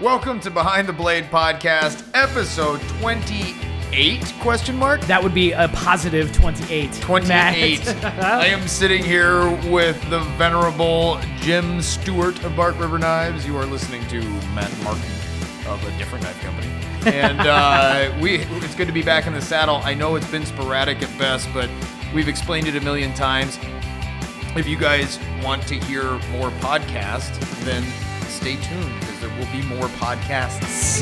Welcome to Behind the Blade podcast, episode 28 question mark? That would be a positive 28. 28. Matt. I am sitting here with the venerable Jim Stewart of Bark River Knives. You are listening to Matt Martin of a different knife company. And uh, we it's good to be back in the saddle. I know it's been sporadic at best, but we've explained it a million times. If you guys want to hear more podcasts, then stay tuned because there will be more podcasts.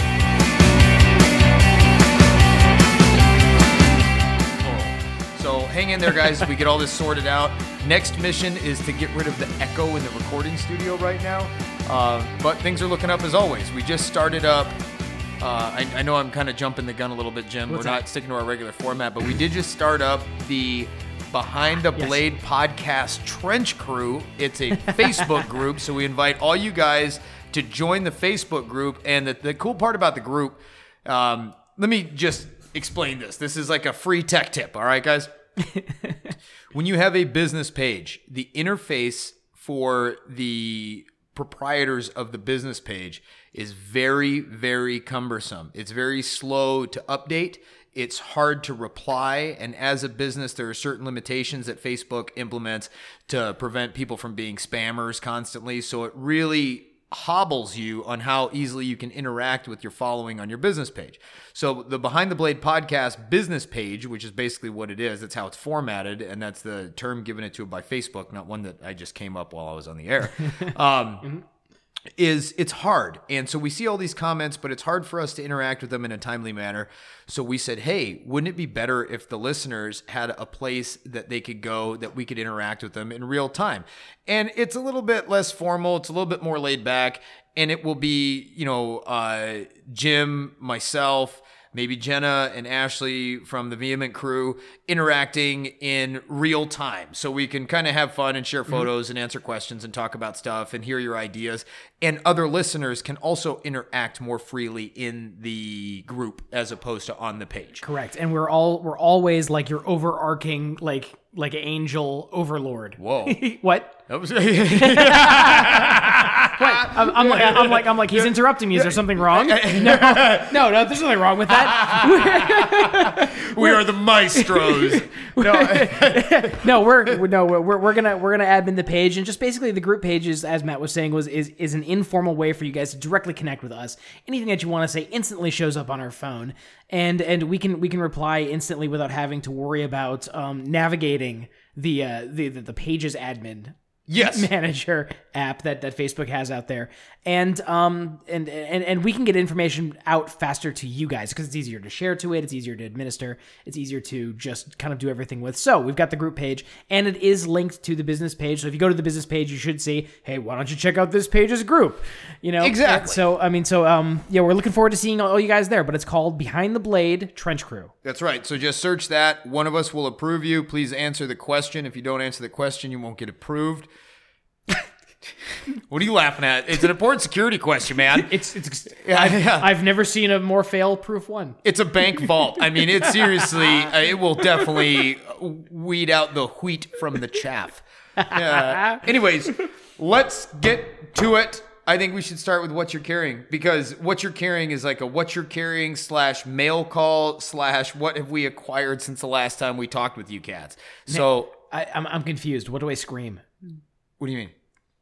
So hang in there, guys, we get all this sorted out. Next mission is to get rid of the echo in the recording studio right now. Uh, but things are looking up as always. We just started up. Uh, I, I know I'm kind of jumping the gun a little bit, Jim. What's We're not sticking to our regular format, but we did just start up the Behind the Yes. Blade podcast Trench Crew. It's a Facebook group, so we invite all you guys to join the Facebook group. And the, the cool part about the group, um, let me just explain this. This is like a free tech tip, all right, guys? when you have a business page, the interface for the proprietors of the business page is very, very cumbersome. It's very slow to update. It's hard to reply. And as a business, there are certain limitations that Facebook implements to prevent people from being spammers constantly. So it really hobbles you on how easily you can interact with your following on your business page. So the Behind the Blade podcast business page, which is basically what it is, that's how it's formatted, and that's the term given it to by Facebook, not one that I just came up while I was on the air. Um, is it's hard. And so we see all these comments, but it's hard for us to interact with them in a timely manner. So we said, hey, wouldn't it be better if the listeners had a place that they could go that we could interact with them in real time? And it's a little bit less formal, it's a little bit more laid back, and it will be, you know, uh, Jim, myself, maybe Jenna and Ashley from the Vehement crew interacting in real time. So we can kind of have fun and share mm-hmm. photos and answer questions and talk about stuff and hear your ideas. And other listeners can also interact more freely in the group as opposed to on the page. Correct. And we're all we're always like your overarching like like angel overlord. Whoa. what? That was What? I'm, I'm like I'm like I'm like he's interrupting me. Is there something wrong? No, no, no. There's nothing wrong with that. we are the maestros. no, No, we're we're- no we're, we're gonna we're gonna admin the page and just basically the group pages, as Matt was saying, was is is an informal way for you guys to directly connect with us. Anything that you want to say instantly shows up on our phone, and and we can we can reply instantly without having to worry about um, navigating the, uh, the the the pages admin yes. manager app that, that Facebook has out there. And um and, and and we can get information out faster to you guys because it's easier to share to it, it's easier to administer, it's easier to just kind of do everything with. So we've got the group page and it is linked to the business page. So if you go to the business page, you should see, hey, why don't you check out this page's group? You know? Exactly. So I mean, so um yeah, we're looking forward to seeing all you guys there, but it's called Behind the Blade Trench Crew. That's right. So just search that. One of us will approve you. Please answer the question. If you don't answer the question, you won't get approved. What are you laughing at? It's an important security question, man. It's it's Yeah, I've, yeah. I've never seen a more fail proof one. It's a bank vault. I mean, it seriously, uh, it will definitely weed out the wheat from the chaff. Uh, anyways, let's get to it. I think we should start with what you're carrying because what you're carrying is like a what you're carrying slash mail call slash what have we acquired since the last time we talked with you cats. So, I, I'm I'm confused. What do I scream? what do you mean?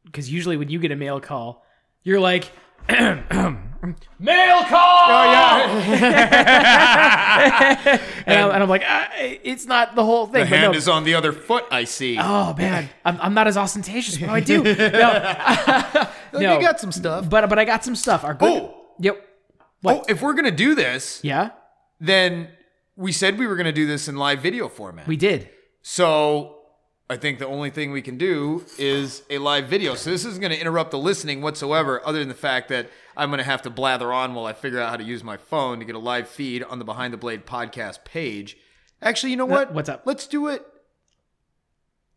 Because usually when you get a mail call, you're like, mail call. and, I'm, and I'm like, ah, it's not the whole thing. The but hand no. is on the other foot, I see. oh man, I'm, I'm not as ostentatious. What do I do? No, no. You got some stuff. but but I got some stuff. Our good. Oh. Yep. Oh, if we're going to do this, Yeah, then we said we were going to do this in live video format. we did. So I think the only thing we can do is a live video. So this isn't going to interrupt the listening whatsoever, other than the fact that I'm going to have to blather on while I figure out how to use my phone to get a live feed on the Behind the Blade podcast page. Actually, you know what? what's up? Let's do it.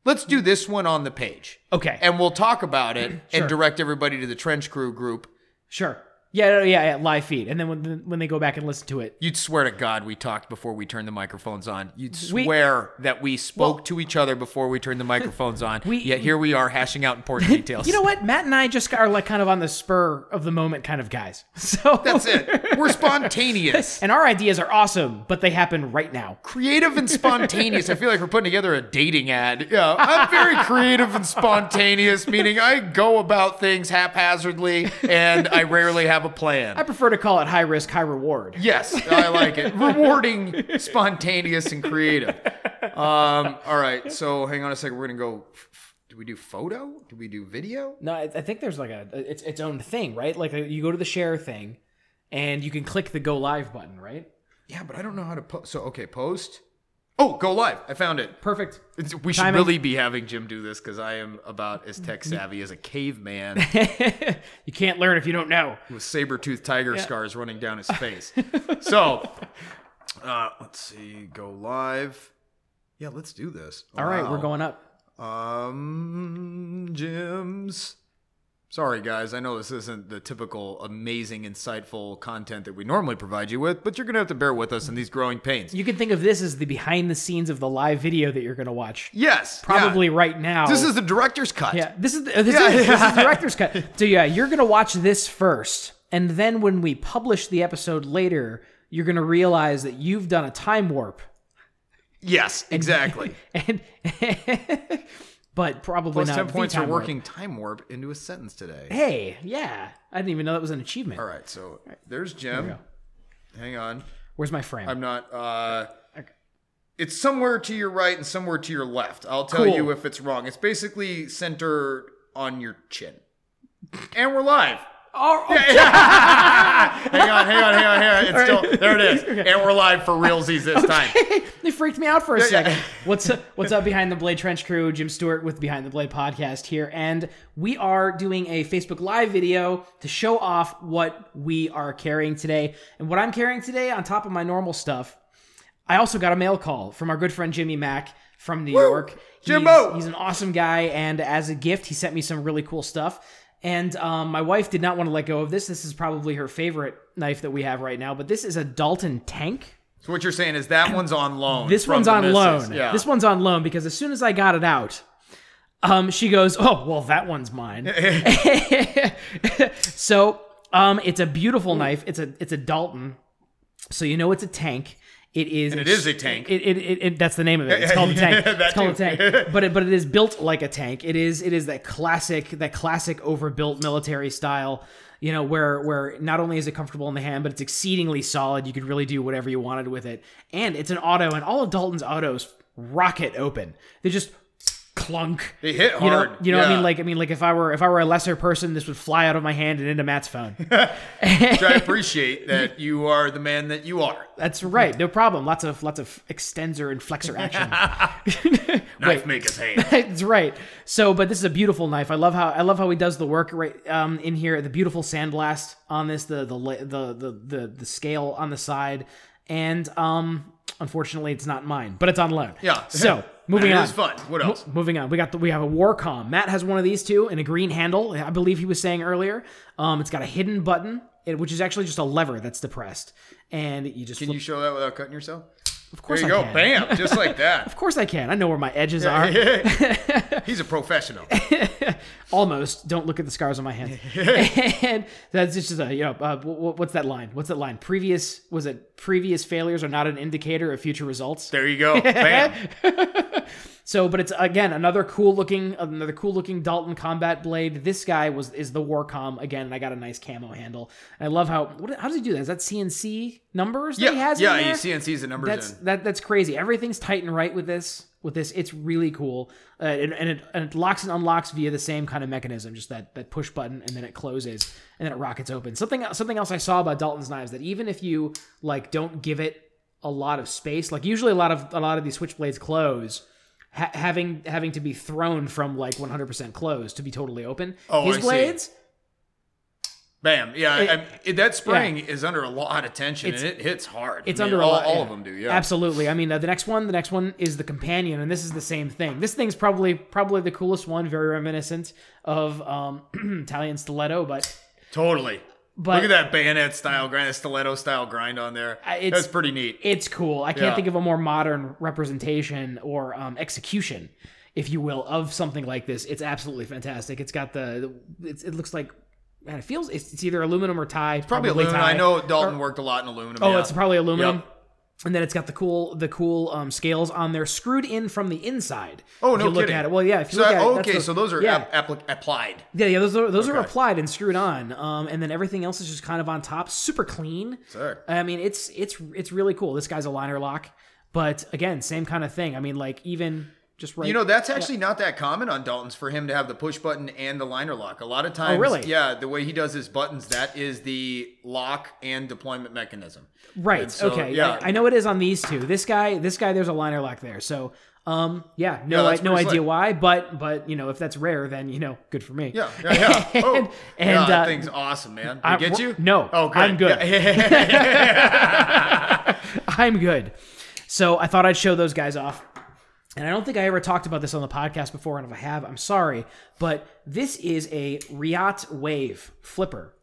Let's do this one on the page. Okay. And we'll talk about it Sure. and direct everybody to the Trench Crew group. Sure. Yeah, yeah, yeah, live feed, and then when when they go back and listen to it, You'd swear to God we talked before we turned the microphones on. You'd We- swear that we spoke Well- to each other before we turned the microphones on. We- yet here we are hashing out important details. you know what? Matt and I just are like kind of on the spur of the moment kind of guys. So That's it. We're spontaneous. And our ideas are awesome, but they happen right now. creative and spontaneous. I feel like we're putting together a dating ad. Yeah, I'm very creative and spontaneous, meaning I go about things haphazardly and I rarely have a plan. I prefer to call it high risk, high reward. Yes, I like it. Rewarding, spontaneous, and creative. Um, all right, so hang on a second. We're gonna go. Do we do photo? Do we do video? No, I I think there's like a it's its own thing, right? Like uh, you go to the share thing, and you can click the go live button, right? Yeah, but I don't know how to post. So okay, post. Oh, go live! I found it. Perfect. It's, we should really be having Jim do this because I am about as tech savvy as a caveman you can't learn if you don't know. with saber tooth tiger scars running down his face. so, uh, let's see. Go live. Yeah, let's do this. All right, we're going up. Um, Jim's. Sorry, guys. I know this isn't the typical amazing, insightful content that we normally provide you with, but you're going to have to bear with us in these growing pains. You can think of this as the behind the scenes of the live video that you're going to watch. Yes. yeah. Probably right now. This is the director's cut. Yeah, this is the, oh, this, Yeah, is, this is the director's cut. So yeah, you're gonna watch this first, and then when we publish the episode later, you're gonna realize that you've done a time warp, Yes, exactly. and but probably Plus not 10 the points for time warp. working time warp into a sentence today. Hey, yeah, I didn't even know that was an achievement. All right, so there's Jim. Hang on. Where's my frame? I'm not. uh It's somewhere to your right and somewhere to your left. I'll tell Cool. you if it's wrong. It's basically centered on your chin. And we're live. Oh, oh, hang on, hang on, hang on, hang on. It's still there. It is, and we're live for realsies this time. they freaked me out for a yeah. second. What's up, what's up behind the Blade Trench crew? Jim Stewart with Behind the Blade podcast here, and we are doing a Facebook Live video to show off what we are carrying today. And what I'm carrying today, on top of my normal stuff, I also got a mail call from our good friend Jimmy Mack from New York. He's, Jimbo! he's an awesome guy, and as a gift, he sent me some really cool stuff. And um, my wife did not want to let go of this. This is probably her favorite knife that we have right now, but this is a Dalton tank. So what you're saying is that one's on loan. This one's on missus. loan. Yeah. This one's on loan because as soon as I got it out, um, she goes, "Oh, well, that one's mine." so, um, it's a beautiful knife. It's a it's a Dalton, so you know it's a tank. It is. And it is a tank. It, it, it, it- that's the name of it. It's called a tank. It's called a tank. But it, but it is built like a tank. It is it is that classic that classic overbuilt military style. You know where where not only is it comfortable in the hand, but it's exceedingly solid. You could really do whatever you wanted with it, and it's an auto. And all of Dalton's autos rocket open. They just clunk. They hit You know, hard. you know. what I mean, like I mean, like if I were if I were a lesser person, this would fly out of my hand and into Matt's phone. Which I appreciate that you are the man that you are. That's right. No problem. Lots of lots of extensor and flexor action. Knife maker's hand. That's right. So, but this is a beautiful knife. I love how I love how he does the work right um, in here. The beautiful sandblast on this, the the the the the, the scale on the side, and um, unfortunately, it's not mine, but it's on loan. Yeah. So moving It on. is fun. What else? Moving on, we got the, we have a Warcom. Matt has one of these too in a green handle. I believe he was saying earlier. Um, it's got a hidden button, it, which is actually just a lever that's depressed, and you just Can flip. you show that without cutting yourself? Of course There you I go. can. Bam. Just like that. Of course I can. I know where my edges are. He's a professional. Almost. Don't look at the scars on my hand. and that's just a you know uh, wh- wh- what's that line? What's that line? Previous was it previous failures are not an indicator of future results. There you go. Bam. So, but it's again another cool looking another cool looking Dalton combat blade. This guy was is the Warcom again, and I got a nice camo handle. And I love how what, how does he do that? Is that CNC numbers that Yeah. he has? yeah. there? CNC's the numbers That's in. that that's crazy. Everything's tight and right with this. With this, it's really cool, uh, and, and it and it locks and unlocks via the same kind of mechanism, just that that push button, and then it closes, and then it rockets open. Something something else I saw about Dalton's knives that even if you like don't give it a lot of space, like usually a lot of a lot of these switchblades close. Ha- having having to be thrown from like 100% closed to be totally open. Oh, His I see. blades, Bam. Yeah. It- I- that spring is under a lot of tension It's- and it hits hard. It's mean, under all, a lot. all yeah. of them do. Yeah. absolutely. I mean, uh, the next one, the next one is the companion, and this is the same thing. This thing's probably probably the coolest one, very reminiscent of um, Italian stiletto, but Totally. But Look at that bayonet style grind, that stiletto style grind on there. It's- That's pretty neat. it's cool. I can't Yeah. think of a more modern representation or um, execution, if you will, of something like this. It's absolutely fantastic. It's got the, the it's, it looks like, man, it feels it's, it's either aluminum or tie. Probably aluminum. tie. I know Dalton worked a lot in aluminum. Oh, yeah. it's probably aluminum. Yep. And then it's got the cool, the cool um, scales on there, screwed in from the inside. Oh, if no you look kidding. at it. Well, yeah. If you So, look at it, that's okay, the- so those are yeah, ap- applied. yeah, yeah. Those are those are applied and screwed on, um, and then everything else is just kind of on top, super clean. Sir. I mean, it's it's it's really cool. This guy's a liner lock, but again, same kind of thing. I mean, like even just right. You know, that's actually not that common on Dalton's for him to have the push button and the liner lock. A lot of times, Oh, really? yeah, the way he does his buttons, that is the lock and deployment mechanism. right? so, okay, yeah. I, I know it is on these two. This guy, this guy, there's a liner lock there. So, um, yeah, no, Yeah, I, no idea slick. why, but but you know, if that's rare, then you know, good for me. Yeah, yeah, yeah. Oh, And- and, yeah, that uh, thing's awesome, man. Did I- get you? no, Oh, good. I'm good. Yeah. I'm good. So I thought I'd show those guys off. And I don't think I ever talked about this on the podcast before, and if I have, I'm sorry. But this is a Riot Wave flipper.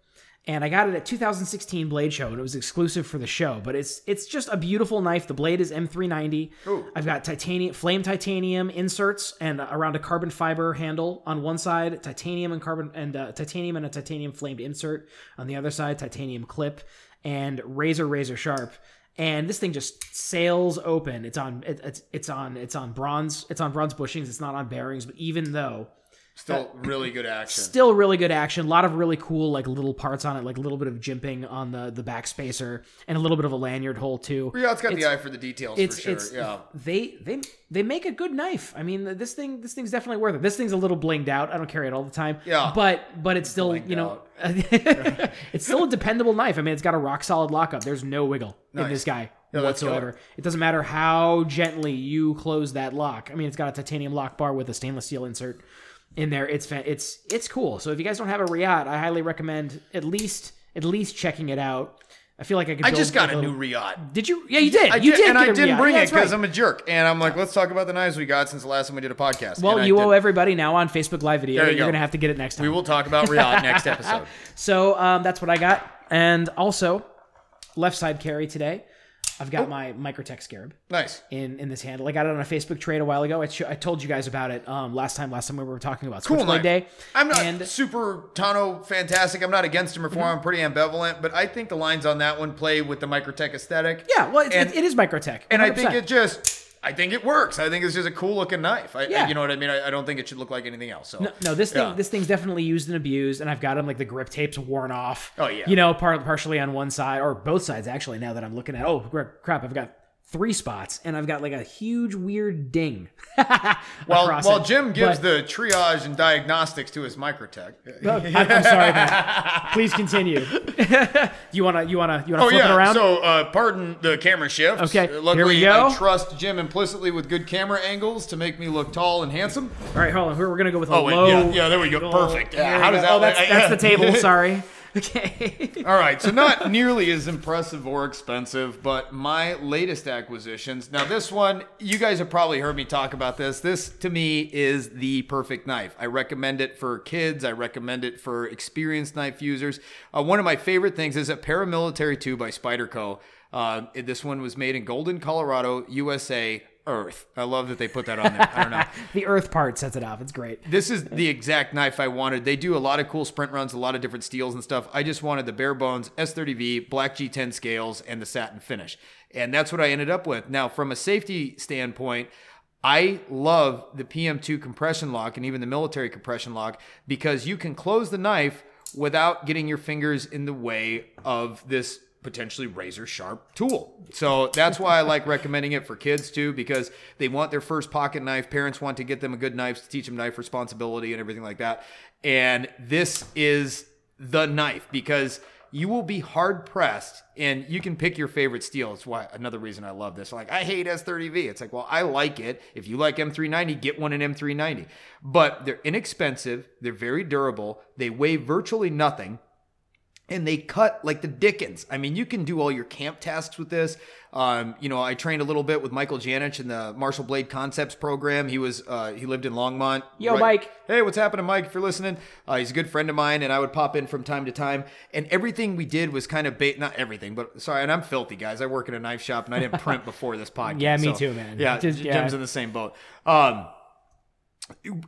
And I got it at 2016 Blade Show, and it was exclusive for the show. But it's it's just a beautiful knife. The blade is M390. Ooh. I've got titanium, flame titanium inserts, and around a carbon fiber handle on one side, titanium and carbon and uh, titanium and a titanium flamed insert on the other side, titanium clip, and razor razor sharp and this thing just sails open. It's on it, it's it's on it's on bronze it's on bronze bushings. It's not on bearings, but even though Still really good action. still really good action. A lot of really cool like little parts on it, like a little bit of jimping on the the back spacer and a little bit of a lanyard hole too. Yeah, it's got It's- the eye for the details It's for sure. it's yeah. they they they make a good knife. I mean this thing this thing's definitely worth it. This thing's a little blinged out. I don't carry it all the time. Yeah. but but it's still Blinged you know it's still a dependable knife. I mean it's got a rock solid lockup. There's no wiggle in this guy whatsoever. It doesn't matter how gently you close that lock. I mean, it's got a titanium lock bar with a stainless steel insert in there. It's it's it's cool. So if you guys don't have a Riot, I highly recommend at least at least checking it out. I feel like I could. I just got a little- new Riot. Did you? Yeah, you did. I you did, did, and I didn't Riot. bring Yeah, it because right. I'm a jerk. And I'm like, let's talk about the knives we got since the last time we did a podcast. Well, And you owe everybody now on Facebook Live video. There you You're go. gonna have to get it next time. We will talk about Riot next episode. So um, that's what I got, and also left side carry today. I've Oh. got my Microtech Scarab. Nice. in in this handle. I got it on a Facebook trade a while ago. I, sh- I told you guys about it um, last time. Last time we were talking about Cool Switchblade. Day. I'm not And- super Tano fantastic. I'm not against him or for Mm-hmm. him. I'm pretty ambivalent, but I think the lines on that one play with the Microtech aesthetic. Yeah, well, it's, And- it, it is Microtech, And I think it just, I think it works. I think it's just a cool looking knife. I, I- Yeah. you know what I mean? I, I don't think it should look like anything else. So No, no, this thing, Yeah. this thing's definitely used and abused, and I've got them like the grip tapes worn off. Oh, yeah. you know, par- partially on one side or both sides actually. Now that I'm looking at, oh crap, I've got three spots, and I've got like a huge weird ding. While, across while it. Jim gives But- the triage and diagnostics to his Microtech. Oh, I, am sorry, man. Please continue. you wanna, you wanna, you wanna Oh flip it yeah. around? So uh, pardon the camera shift. Okay, Uh, here we go. I trust Jim implicitly with good camera angles to make me look tall and handsome. All right, hold on. We're, gonna go with a Oh wait, low. yeah, yeah. There we go. Perfect. Yeah, how does that? Oh, that's, that's the table. Sorry. Okay. All right, so not nearly as impressive or expensive, but my latest acquisitions. Now, this one, you guys have probably heard me talk about this. This, to me, is the perfect knife. I recommend it for kids, I recommend it for experienced knife users. Uh, one of my favorite things is a Paramilitary 2 by Spyderco. Uh, this one was made in Golden, Colorado, USA. Earth. I love that they put that on there. I don't know. the earth part sets it off. It's great. This is the exact knife I wanted. They do a lot of cool sprint runs, a lot of different steels and stuff. I just wanted the bare bones S30V, black G10 scales, and the satin finish. And that's what I ended up with. Now, from a safety standpoint, I love the PM2 compression lock and even the military compression lock because you can close the knife without getting your fingers in the way of this potentially razor sharp tool. So that's why I like recommending it for kids too, because they want their first pocket knife. Parents want to get them a good knife to teach them knife responsibility and everything like that. And this is the knife because you will be hard pressed and you can pick your favorite steel. It's why another reason I love this. Like, I hate S30V. It's like, well, I like it. If you like M390, get one in M390. But they're inexpensive, they're very durable, they weigh virtually nothing and they cut like the Dickens. I mean, you can do all your camp tasks with this. Um, you know, I trained a little bit with Michael Janich in the Martial Blade Concepts program. He was uh, he lived in Longmont. Yo, Mike. Hey, what's happening, Mike? If you're listening, uh, he's a good friend of mine, and I would pop in from time to time. And everything we did was kind of bait, not everything, but sorry. And I'm filthy, guys. I work in a knife shop, and I didn't print before this podcast. Yeah, me so- too, man. Yeah, Just- Jim's in the same boat. Um,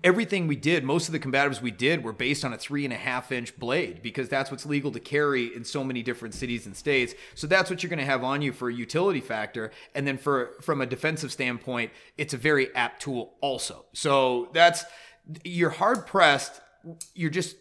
everything we did, most of the combatives we did were based on a three and a half inch blade because that's what's legal to carry in so many different cities and states. So that's what you're going to have on you for a utility factor. And then for from a defensive standpoint, it's a very apt tool also. So that's you're hard pressed. You're just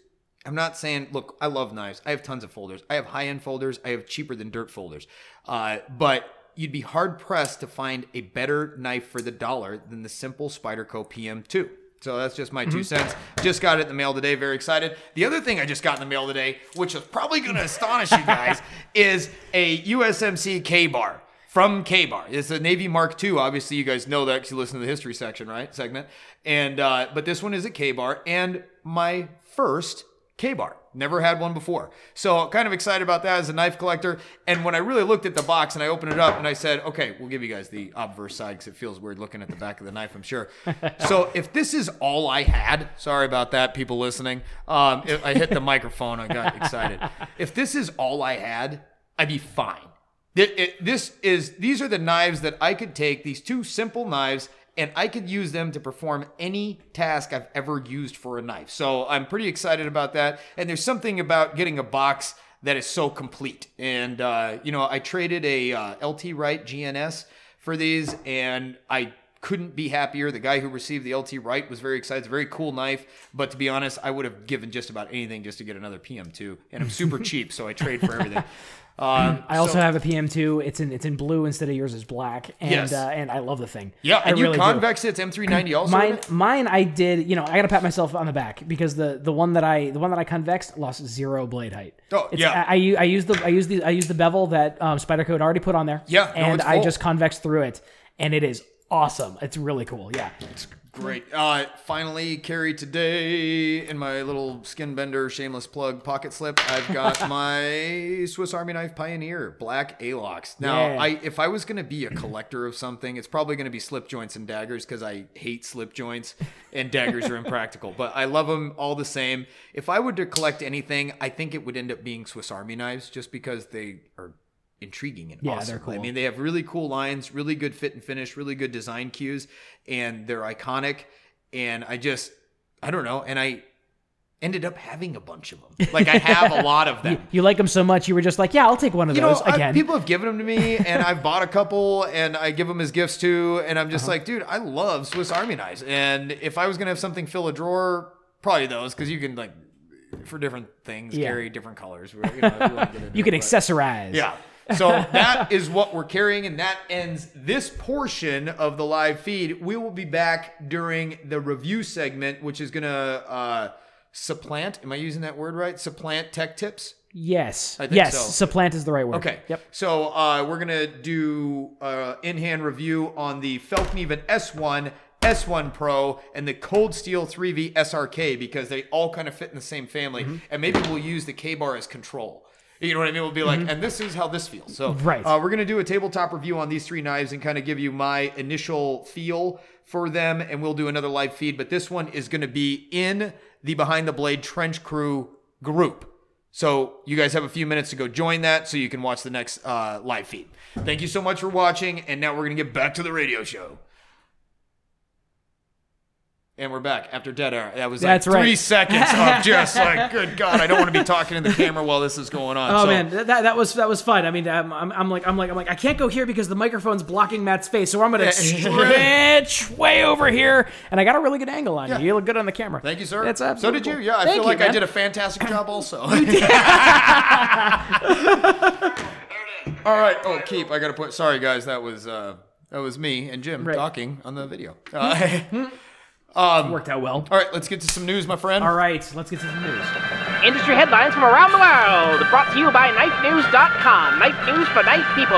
I'm not saying, look, I love knives. I have tons of folders. I have high end folders. I have cheaper than dirt folders. Uh, but you'd be hard pressed to find a better knife for the dollar than the simple Spyderco PM2. So that's just my two cents. Just got it in the mail today. Very excited. The other thing I just got in the mail today, which is probably going to astonish you guys, is a USMC K bar from K Bar. It's a Navy Mark II. Obviously, you guys know that because you listen to the history section, right? Segment. And uh, but this one is a K Bar, and my first K Bar. Never had one before. So kind of excited about that as a knife collector. And when I really looked at the box and I opened it up and I said, okay, we'll give you guys the obverse side because it feels weird looking at the back of the knife, I'm sure. so if this is all I had, sorry about that, people listening. Um, I hit the microphone, I got excited. If this is all I had, I'd be fine. This is these are the knives that I could take these two simple knives and I could use them to perform any task I've ever used for a knife. So I'm pretty excited about that. And there's something about getting a box that is so complete. And uh, you know, I traded a uh, LT Wright GNS for these, and I couldn't be happier. The guy who received the LT Wright was very excited. It's a very cool knife, but to be honest, I would have given just about anything just to get another PM2. And I'm super cheap, so I trade for everything. Um, I also so- have a PM2. It's in it's in blue instead of yours is black, and Yes. uh, and I love the thing. yeah, I and you really do. convex it. It's M390 also. Mine, mine, I did. You know, I gotta pat myself on the back because the the one that I the one that I convexed lost zero blade height. Oh, It's- yeah. I use the I use the I use the bevel that um, Spyderco already put on there. Yeah, and it's I just convexed through it, and it is awesome. It's really cool. Yeah, Great. Uh, finally, carry today in my little skin bender shameless plug pocket slip. I've got my Swiss Army Knife Pioneer Black Alox. Now, Yeah. I if I was going to be a collector of something, it's probably going to be slip joints and daggers because I hate slip joints and daggers are impractical. But I love them all the same. If I were to collect anything, I think it would end up being Swiss Army knives, just because they are intriguing and Yeah, awesome. they're cool. I mean, they have really cool lines, really good fit and finish, really good design cues, and they're iconic. And I just, I don't know. And I ended up having a bunch of them. Like I have a lot of them. you like them so much, you were just like, yeah, I'll take one of You those know, I- again. people have given them to me, and I've bought a couple, and I give them as gifts too. And I'm Uh-huh. just like, dude, I love Swiss Army knives, and if I was gonna have something fill a drawer, probably those, because you can like for different things Yeah. carry different colors. You, know, you wanna get into you can but- accessorize. yeah. So that is what we're carrying, and that ends this portion of the live feed. We will be back during the review segment, which is gonna uh, supplant. Am I using that word right? Supplant tech tips. Yes. Yes. so. Supplant is the right word. Okay. Yep. So uh, we're gonna do uh, in-hand review on the Fällkniven S1, S1 Pro, and the Cold Steel 3V SRK because they all kind of fit in the same family, Mm-hmm. and maybe we'll use the K bar as control. You know what I mean? We'll be like, and this is how this feels. So Mm-hmm. Right. uh, we're gonna do a tabletop review on these three knives and kind of give you my initial feel for them, and we'll do another live feed. But this one is gonna be in the Behind the Blade Trench Crew group. So you guys have a few minutes to go join that so you can watch the next uh, live feed. Thank you so much for watching, and now we're gonna get back to the radio show. And we're back after dead air. That was like That's three right. seconds of just like, good God, I don't want to be talking in the camera while this is going on. Oh So- man, that, that was that was fun. I mean, I'm, I'm, I'm like I'm like I'm like I can't go here because the microphone's blocking Matt's face, so I'm gonna stretch way over here, and I got a really good angle on Yeah. you. You look good on the camera. Thank you, sir. That's so did you. Yeah, I Thank feel you, like I did a fantastic job also. All right. Oh, keep. I got to put. Sorry, guys. That was uh, that was me and Jim Right. talking on the video. Uh, Um, Worked out well. all right. Let's get to some news, my friend. All right, let's get to some news. Industry headlines from around the world, brought to you by KnifeNews.com. Knife news for knife people.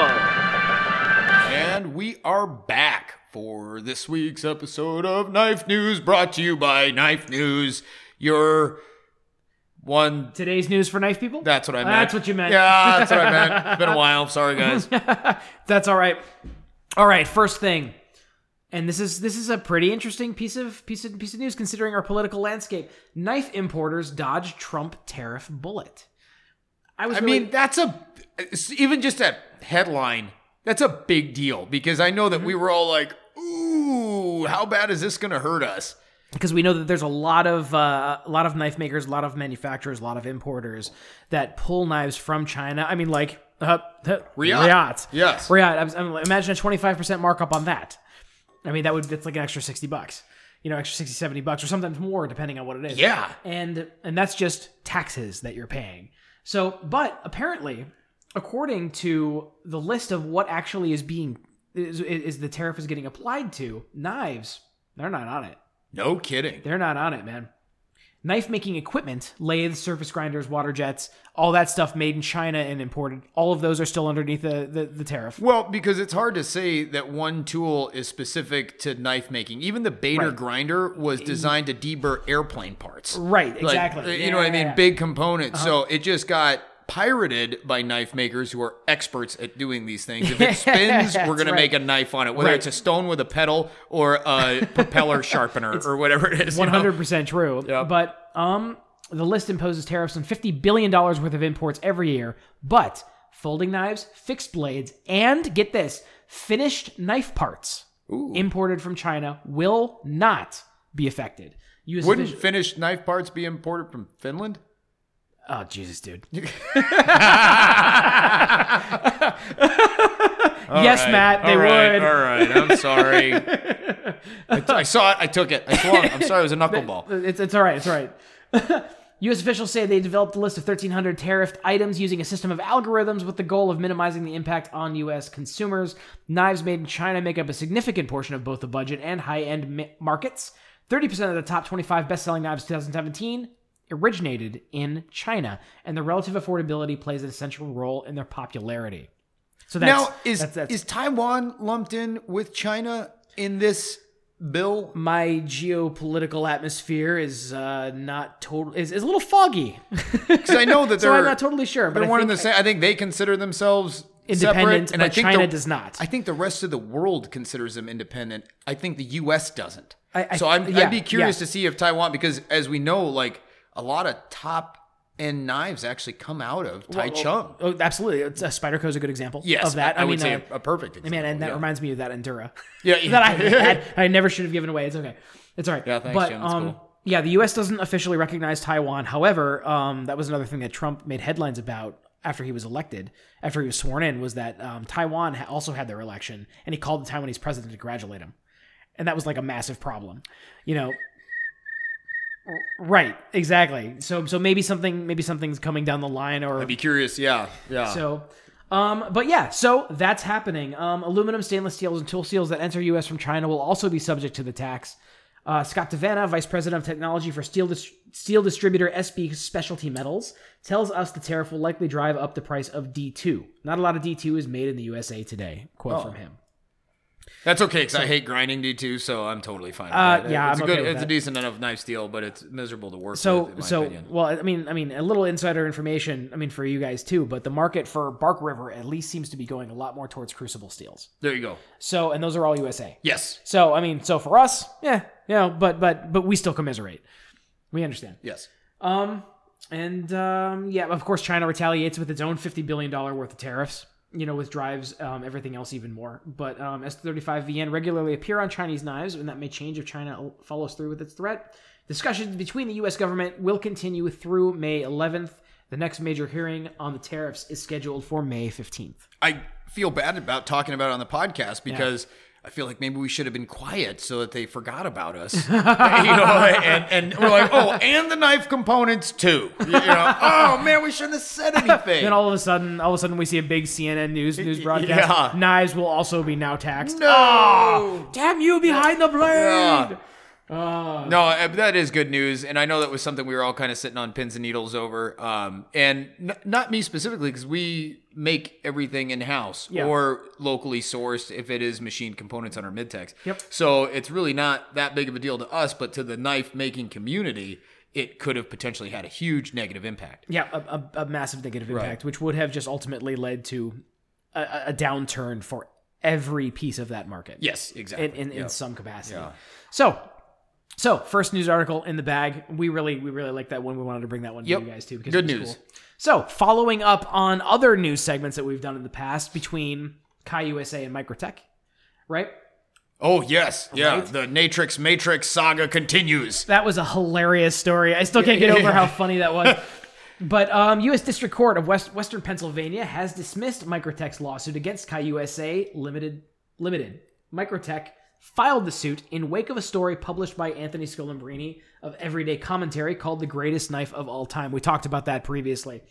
And we are back for this week's episode of Knife News, brought to you by Knife News, your One. Today's news for knife people. That's what I meant. That's what you meant. Yeah, that's what I meant. It's been a while. Sorry, guys. That's all right. All right, first thing. And this is this is a pretty interesting piece of piece of piece of news considering our political landscape. Knife importers dodge Trump tariff bullet. I was I really, mean, that's a even just that headline. That's a big deal because I know that we were all like, "Ooh, how bad is this going to hurt us?" because we know that there's a lot of uh, a lot of knife makers, a lot of manufacturers, a lot of importers that pull knives from China. I mean, like uh, uh, Reate. Reate. Yes. Reate. I was- I mean, imagine a 25% markup on that. I mean, that would it's like an extra 60 bucks. You know, extra 60, 70 bucks, or sometimes more, depending on what it is. Yeah. and and that's just taxes that you're paying. So, but apparently, according to the list of what actually is being is, is the tariff is getting applied to, knives they're not on it. No kidding. They're not on it, man. Knife making equipment, lathes, surface grinders, water jets, all that stuff made in China and imported, all of those are still underneath the, the, the tariff. Well, because it's hard to say that one tool is specific to knife making. Even the Bader Right. grinder was designed to deburr airplane parts. Right, Like, exactly. you know what I mean? yeah, yeah. Big components. So uh-huh. it just got pirated by knife makers who are experts at doing these things. If it spins, we're going to make a knife on it, whether Right. it's a stone with a pedal or a propeller sharpener or whatever it is. you One know? true. But um, the list imposes tariffs on fifty billion dollars worth of imports every year. But folding knives, fixed blades, and get this, finished knife parts imported from China will not be affected. US Wouldn't official- finished knife parts be imported from Finland? Oh Jesus, dude. yes, right. Matt, they All right, would. All right, I'm sorry. I, I saw it. I took it. I swung. I'm sorry. It was a knuckleball. It's, it's all right. It's all right. U.S. officials say they developed a list of 1,300 tariffed items using a system of algorithms with the goal of minimizing the impact on U.S. consumers. Knives made in China make up a significant portion of both the budget and high end markets. 30% of the top 25 best selling knives 2017 originated in China, and the relative affordability plays an essential role in their popularity. So that's, now, is that's, that's is Taiwan lumped in with China in this bill? my geopolitical atmosphere is uh, not total is, is a little foggy. Because I know that so they're I'm not totally sure, but I one think, the same. I think they consider themselves Independent, separate, and but I think China the- does not. I think the rest of the world considers them independent. I think the U.S. doesn't. I- I- so I'm, yeah, I'd be curious yeah. to see if Taiwan, because as we know, like a lot of top end knives actually come out of Taichung. Oh, absolutely. It's, uh, Spyderco is a good example yes, of that. I, would mean, say uh, a, a perfect example. man, and that yeah. reminds me of that Endura. Yeah, yeah. that I had. I never should have given away. It's okay. It's all right. Yeah, thanks, but, Jim. Um, cool. Yeah, the U.S. doesn't officially recognize Taiwan. However, um, that was another thing that Trump made headlines about after he was elected, after he was sworn in, was that um, Taiwan ha- also had their election, and he called the Taiwanese president to congratulate him, and that was like a massive problem. You know, Right, exactly. So so maybe something maybe something's coming down the line or I'd be curious. Yeah, yeah. so um but yeah, so that's happening. Um aluminum, stainless steels and tool steels that enter US from China will also be subject to the tax. Uh, Scott Devanna, Vice President of Technology for Steel, Dis- Steel Distributor SB Specialty Metals, tells us the tariff will likely drive up the price of D2. Not a lot of D2 is made in the USA today. Quote from him. That's okay because I hate grinding D2, so I'm totally fine. With Uh, that. yeah, it's I'm a good, okay it's a decent enough knife steel, but it's miserable to work So with. In my so opinion. well, I mean, I mean, a little insider information. I mean, for you guys too, but the market for Bark River at least seems to be going a lot more towards crucible steels. there you go. So, and those are all USA. Yes, So, I mean, so for us, yeah, you know, but but but we still commiserate. We understand. yes. Um, and um, yeah, of course, China retaliates with its own fifty billion dollar worth of tariffs. You know, with drives um, everything else even more. But um, S35VN regularly appear on Chinese knives, and that may change if China follows through with its threat. Discussions between the U.S. government will continue through May 11th. The next major hearing on the tariffs is scheduled for May 15th. I feel bad about talking about it on the podcast because I feel like maybe we should have been quiet so that they forgot about us. you know, and, and we're like, oh, and the knife components too. You know, oh man, we shouldn't have said anything. Then all of a sudden, all of a sudden, we see a big CNN news news broadcast. Yeah. Knives will also be now taxed. no. Ah, damn you behind the blade! Yeah. No, uh, that is good news, and I know that was something we were all kind of sitting on pins and needles over. Um, and n- not me specifically, because we make everything in house Yeah. or locally sourced if it is machine components on our midtex. Yep. So it's really not that big of a deal to us, but to the knife making community, it could have potentially had a huge negative impact. Yeah, a, a, a massive negative impact, which would have just ultimately led to a- a, downturn for every piece of that market. Yes, exactly. in in, in some capacity. Yeah. So, so first news article in the bag. We really we really like that one. We wanted to bring that one Yep. to you guys too because Good news. Cool. So, following up on other news segments that we've done in the past between Kai USA and Microtech, right? Oh yes, yeah. Right? The Natrix Matrix saga continues. That was a hilarious story. I still can't get over how funny that was. But um, U.S. District Court of West, Western Pennsylvania has dismissed Microtech's lawsuit against Kai USA Limited. Limited. Microtech filed the suit in wake of a story published by Anthony Sculimbrene of Everyday Commentary called "The Greatest Knife of All Time." We talked about that previously.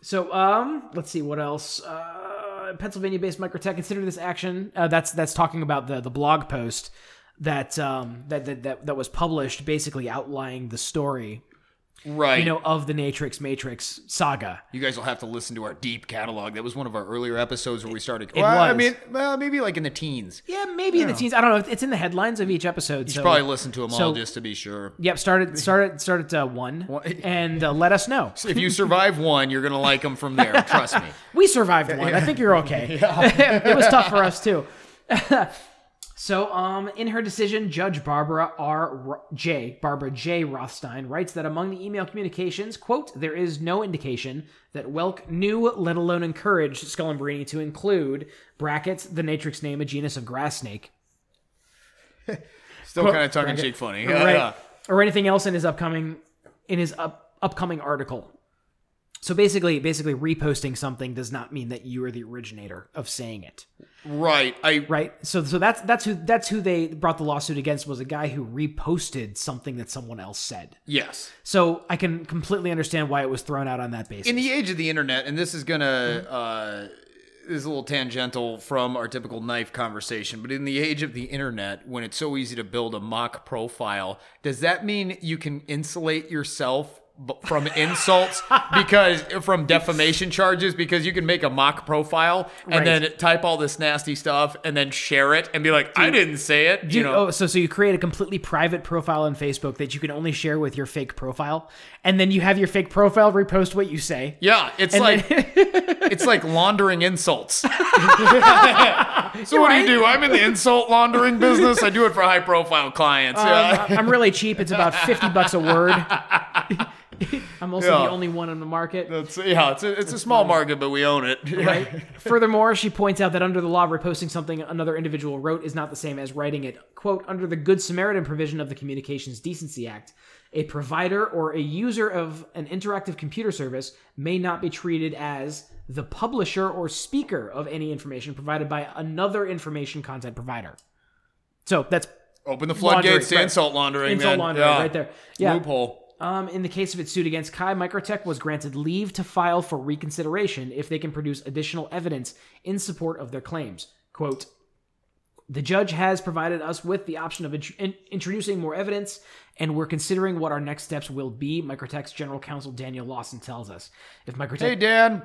So, um, let's see what else. Uh, Pennsylvania-based Microtech considered this action. Uh, that's that's talking about the the blog post that um that that that, that was published, basically outlining the story, Right. you know, of the Matrix Matrix saga. You guys will have to listen to our deep catalog. That was one of our earlier episodes where we started. It well, I was. mean, well, maybe like in the teens. Yeah, maybe in the teens. I don't know. It's in the headlines of each episode. You so should probably listen to them all so- just to be sure. Yep, start at start at start at uh, one, and uh, let us know. If you survive one, you're gonna like them from there. Trust me. We survived one. I think you're okay. it was tough for us too. So, um, in her decision, Judge Barbara R. J. Barbara J. Rothstein writes that among the email communications, quote, there is no indication that Welk knew, let alone encouraged, Sculimbrene to include brackets the Natrix name, a genus of grass snake, Still kind of in cheek funny. Right, or anything else in his upcoming in his up, upcoming article. So basically, basically reposting something does not mean that you are the originator of saying it. Right. I right so so that's that's who that's who they brought the lawsuit against was a guy who reposted something that someone else said yes. so i can completely understand why it was thrown out on that basis In the age of the internet, and this is gonna uh, this is a little tangential from our typical knife conversation, but in the age of the internet, when it's so easy to build a mock profile, does that mean you can insulate yourself? From insults, because from defamation charges, because you can make a mock profile and Right. then type all this nasty stuff and then share it and be like, "I didn't say it." You- know, oh, so so you create a completely private profile on Facebook that you can only share with your fake profile, and then you have your fake profile repost what you say. Yeah, it's And like then- it's like laundering insults. so what do you do? I'm in the insult laundering business. I do it for high profile clients. yeah. Um, I'm really cheap. It's about fifty bucks a word. I'm also Yeah. the only one on the market. That's, yeah, it's a, it's a small market, but we own it. Right. Furthermore, she points out that under the law, reposting something another individual wrote is not the same as writing it. Quote, under the Good Samaritan provision of the Communications Decency Act, a provider or a user of an interactive computer service may not be treated as the publisher or speaker of any information provided by another information content provider. So that's Open the floodgates to right. insult laundering. insult then. laundering Yeah. right there. Yeah. Loophole. Um, in the case of its suit against Kai, Microtech was granted leave to file for reconsideration if they can produce additional evidence in support of their claims. Quote, the judge has provided us with the option of int- introducing more evidence, and we're considering what our next steps will be, Microtech's general counsel Daniel Lawson tells us. If Microtech Hey, Dan.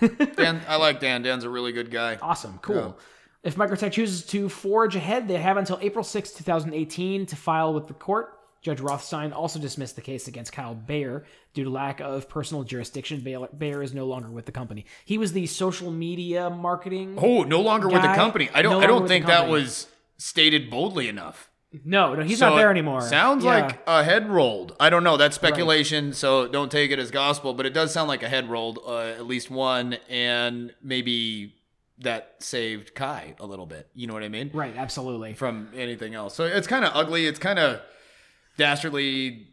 Dan, I like Dan. Dan's a really good guy. Awesome. Cool. If Microtech chooses to forge ahead, they have until April 6, 2018 to file with the court. Judge Rothstein also dismissed the case against Kyle Bayer due to lack of personal jurisdiction. Bayer, is no longer with the company. He was the social media marketing. Oh, no longer with the company. I don't. no I don't think that was stated boldly enough. No, no, he's So not there anymore. Sounds Yeah. like a head rolled. I don't know. That's speculation, so don't take it as gospel. But it does sound like a head rolled, uh, at least one, and maybe that saved Kai a little bit. You know what I mean? right, absolutely. From anything else. So it's kind of ugly. It's kind of dastardly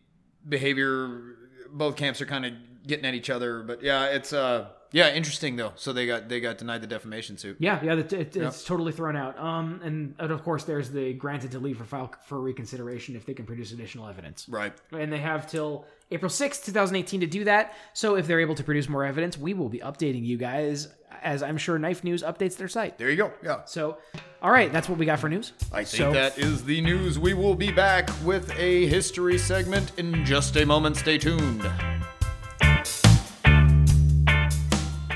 behavior. Both camps are kind of getting at each other. But yeah, it's uh yeah interesting though. So they got they got denied the defamation suit. Yeah, yeah, it, it, it's totally thrown out. Um, and, and of course, there's the granted to leave for file for reconsideration if they can produce additional evidence. Right. and they have till April 6th, 2018 to do that. So if they're able to produce more evidence, we will be updating you guys as I'm sure Knife News updates their site. There you go. Yeah. So, all right, that's what we got for news. I think so, that is the news. We will be back with a history segment in just a moment. Stay tuned.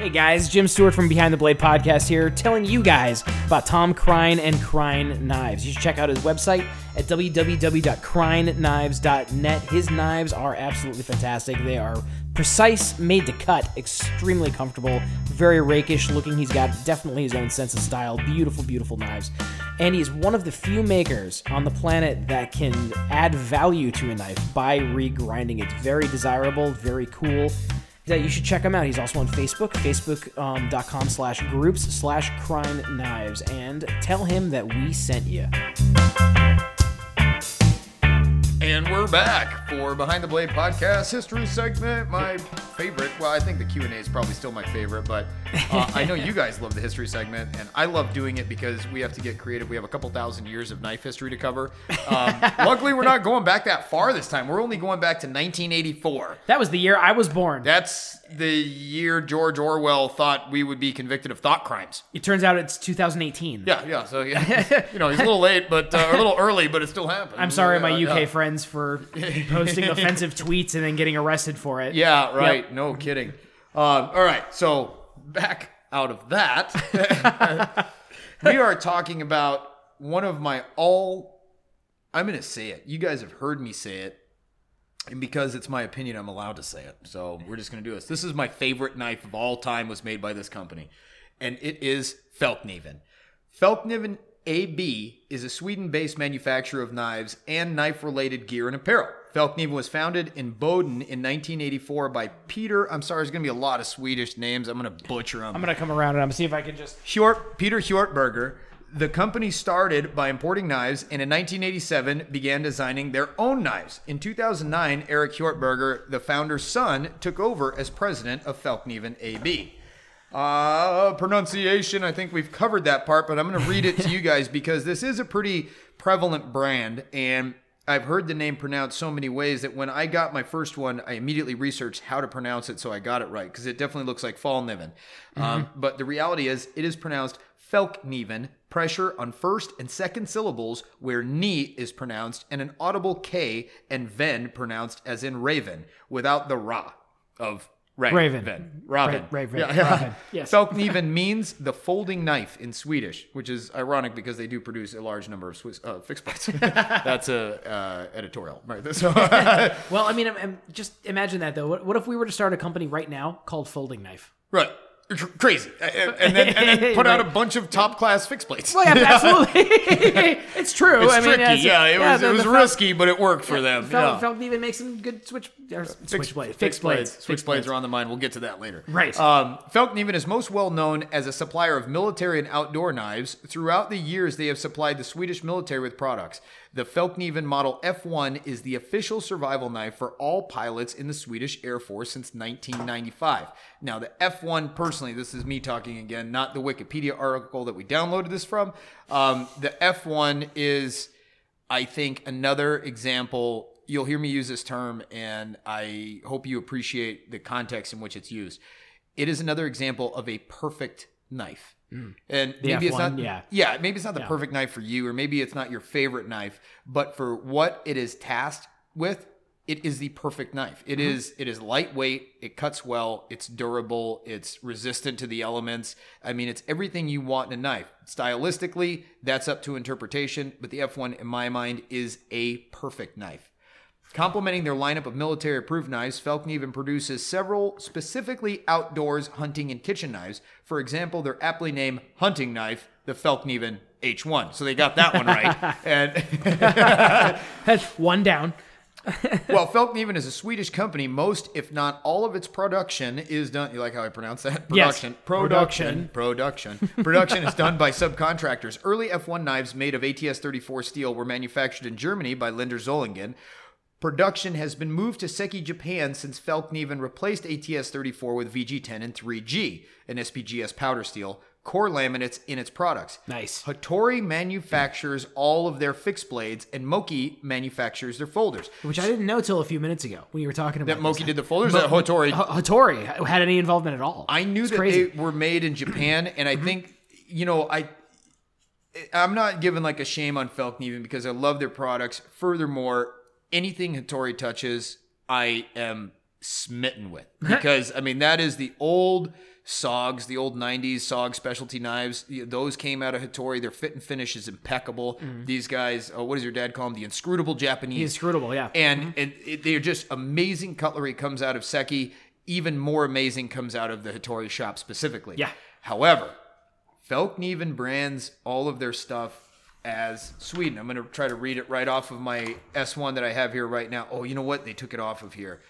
Hey guys, Jim Stewart from Behind the Blade podcast here, telling you guys about Tom Krein and Krein Knives. You should check out his website at www.kreinknives.net. His knives are absolutely fantastic. They are precise, made to cut, extremely comfortable, very rakish looking. He's got definitely his own sense of style. Beautiful, beautiful knives. And he's one of the few makers on the planet that can add value to a knife by regrinding it. Very desirable, very cool that you should check him out. He's also on Facebook, facebook.com um, slash groups slash krein knives, and tell him that we sent you. And we're back for Behind the Blade podcast history segment. My favorite. Well, I think the Q and A is probably still my favorite, but uh, I know you guys love the history segment, and I love doing it because we have to get creative. We have a couple thousand years of knife history to cover. Um, luckily, we're not going back that far this time. We're only going back to 1984. That was the year I was born. That's the year George Orwell thought we would be convicted of thought crimes. It turns out it's 2018. Yeah, yeah. So yeah, you know, he's a little late, but uh, a little early, but it still happened. I'm sorry, my UK yeah. friends, for posting offensive tweets and then getting arrested for it. Yeah, right. No kidding. Um, all right. So back out of that, we are talking about one of my all. I'm going to say it. You guys have heard me say it. And because it's my opinion, I'm allowed to say it. So we're just going to do this. This is my favorite knife of all time, was made by this company. And it is Fällkniven. Fällkniven AB is a Sweden based manufacturer of knives and knife related gear and apparel. Fällkniven was founded in Boden in 1984 by Peter. I'm sorry, there's going to be a lot of Swedish names. I'm going to butcher them. I'm going to come around and I'm going to see if I can just. Hjort, Peter Hjortberger. The company started by importing knives and in 1987 began designing their own knives. In 2009, Eric Hjortberger, the founder's son, took over as president of Fällkniven AB. Uh, pronunciation, I think we've covered that part, but I'm going to read it to you guys because this is a pretty prevalent brand and I've heard the name pronounced so many ways that when I got my first one, I immediately researched how to pronounce it so I got it right because it definitely looks like Fallniven. Um, but the reality is, it is pronounced Fällkniven, pressure on first and second syllables where ni is pronounced and an audible K and ven pronounced as in raven without the ra of ra- Raven. ven. Raven. Ra- raven. Yeah, yeah. Raven. Yes. Fällkniven means the folding knife in Swedish, which is ironic because they do produce a large number of Swiss uh, fixed plates. That's a uh, editorial, right? So, Well, I mean, I'm, I'm- just imagine that though. What, what if we were to start a company right now called Folding Knife? right, Cr- crazy, and, then, and then put out a bunch of top class fixed plates. Well, yeah, absolutely. it's true. It's I mean, tricky, yeah. It was the- it was risky, but it worked for them. Fel- yeah. Fällkniven makes some good switch, or switch blades, fixed blades, Switch fixed blades are on the mind. We'll get to that later. Right. Um, Fällkniven is most well known as a supplier of military and outdoor knives. Throughout the years, they have supplied the Swedish military with products. The Fällkniven Model F1 is the official survival knife for all pilots in the Swedish Air Force since 1995. Now, the F1, personally, this is me talking again, not the Wikipedia article that we downloaded this from. Um, the F1 is I think another example, you'll hear me use this term, and I hope you appreciate the context in which it's used. It is another example of a perfect knife. Mm. And maybe it's F1, not, yeah. yeah, maybe it's not the perfect knife for you, or maybe it's not your favorite knife, but for what it is tasked with, it is the perfect knife. It mm-hmm. is it is lightweight, it cuts well, it's durable, it's resistant to the elements. I mean, it's everything you want in a knife. Stylistically, that's up to interpretation, but the F1 in my mind is a perfect knife. Complementing their lineup of military approved knives, Fällkniven produces several specifically outdoors hunting and kitchen knives. For example, their aptly named hunting knife, the Fällkniven H1. So they got that one right. and That's One down. well, Fällkniven is a Swedish company. Most, if not all of its production is done. You like how I pronounce that? Yes. Production. Production. Production. Production is done by subcontractors. Early F1 knives made of ATS 34 steel were manufactured in Germany by Linder Solingen. Production has been moved to Seki, Japan since Fällkniven replaced ATS 34 with VG10 and 3G, an SPGS powder steel, core laminates in its products. Nice. Hattori manufactures all of their fixed blades, and Moki manufactures their folders. Which I didn't know till a few minutes ago when you were talking about That Moki did the folders. that Hattori. H- Hattori had any involvement at all. I knew It's that crazy. they were made in Japan, and I mm-hmm. think you know I. I'm not giving like a shame on Fällkniven because I love their products. Furthermore, anything Hattori touches, I am smitten with because I mean that is the old SOGs, the old 90s SOG specialty knives. Those came out of Hattori. Their fit and finish is impeccable. These guys, uh, what does your dad call them? The inscrutable Japanese. The inscrutable, yeah. And, and it, they're just amazing cutlery comes out of Seki. Even more amazing comes out of the Hattori shop specifically. Yeah. However, Fällkniven brands all of their stuff as Sweden. I'm going to try to read it right off of my S1 that I have here right now. Oh, you know what? They took it off of here.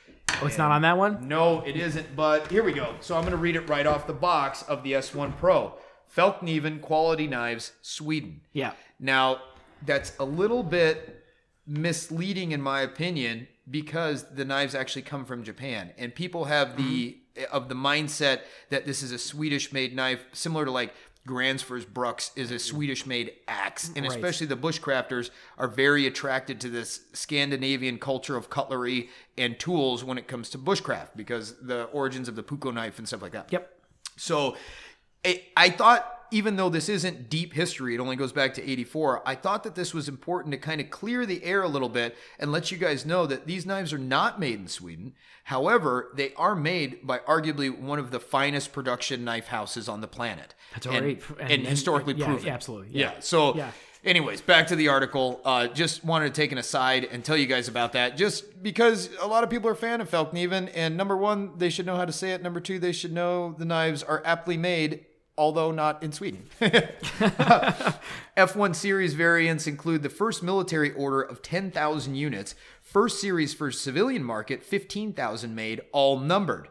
Oh, it's not on that one. No, it isn't, but here we go. So I'm going to read it right off the box of the S1 Pro. Fällkniven Quality Knives, Sweden. Yeah. Now, that's a little bit misleading in my opinion because the knives actually come from Japan and people have the mm-hmm. of the mindset that this is a Swedish made knife similar to like Gransfors Bruks is a Swedish made axe and Right. especially the bushcrafters are very attracted to this Scandinavian culture of cutlery and tools when it comes to bushcraft because the origins of the puukko knife and stuff like that. Yep. So I I thought, even though this isn't deep history, it only goes back to 84, I thought that this was important to kind of clear the air a little bit and let you guys know that these knives are not made in Sweden. However, they are made by arguably one of the finest production knife houses on the planet. That's and, alright. And, And- and- historically yeah, proven. yeah, absolutely. Yeah. Yeah. So, Yeah. anyways, back to the article. Uh, just wanted to take an aside and tell you guys about that, just because a lot of people are a fan of Fällkniven. And number one, they should know how to say it. Number two, they should know the knives are aptly made, although not in Sweden. F1 series variants include the first military order of 10,000 units, first series for civilian market, 15,000 made, all numbered.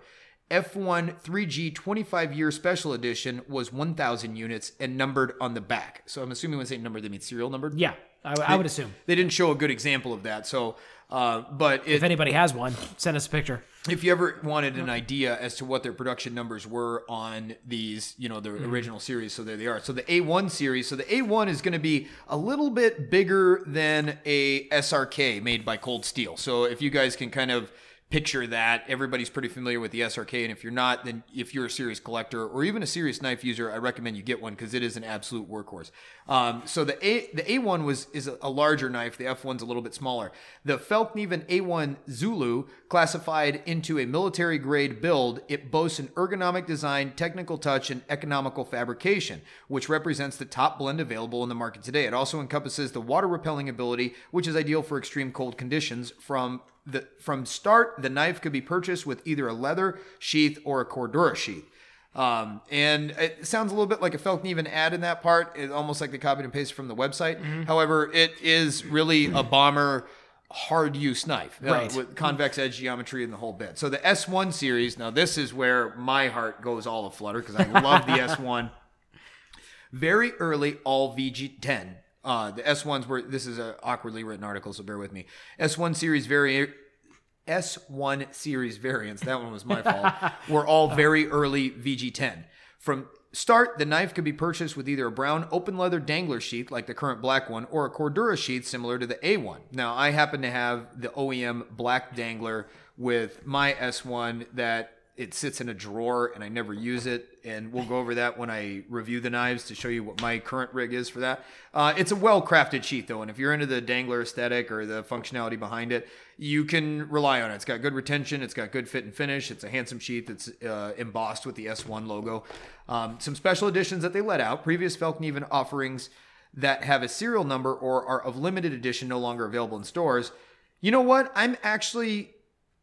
F1 3G 25 year special edition was 1,000 units and numbered on the back. So I'm assuming when they say numbered, they mean serial numbered. Yeah. I, I would assume. They didn't show a good example of that. So, uh, but it, If anybody has one, send us a picture. If you ever wanted an idea as to what their production numbers were on these, you know, the mm-hmm. original series, so there they are. So the A1 series, so the A1 is going to be a little bit bigger than a SRK made by Cold Steel. So if you guys can kind of picture that, everybody's pretty familiar with the SRK, and if you're not, then if you're a serious collector or even a serious knife user, I recommend you get one because it is an absolute workhorse. Um, so the A the A1 was is a, larger knife. The F1's a little bit smaller. The Fällkniven A1 Zulu classified into a military grade build. It boasts an ergonomic design, technical touch, and economical fabrication, which represents the top blend available in the market today. It also encompasses the water repelling ability, which is ideal for extreme cold conditions. From the from start, the knife could be purchased with either a leather sheath or a Cordura sheath. Um, and it sounds a little bit like a Fällkniven ad in that part. It's almost like they copied and pasted from the website. However, it is really a bomber hard use knife uh, Right. with convex edge geometry and the whole bit. So the S1 series, now this is where my heart goes all aflutter because I love the S1 very early all VG10. Uh, the S1s were, this is an awkwardly written article, so bear with me. S1 series vari- S1 series variants, that one was my fault, were all very early VG10. From start, the knife could be purchased with either a brown open leather dangler sheath like the current black one or a Cordura sheath similar to the A1. Now, I happen to have the OEM black dangler with my S1 that it sits in a drawer and I never use it. And we'll go over that when I review the knives to show you what my current rig is for that. Uh, it's a well crafted sheath though. And if you're into the dangler aesthetic or the functionality behind it, you can rely on it. It's got good retention. It's got good fit and finish. It's a handsome sheath. It's uh, embossed with the S1 logo. Um, some special editions that they let out. Previous Fällkniven offerings that have a serial number or are of limited edition no longer available in stores. You know what? I'm actually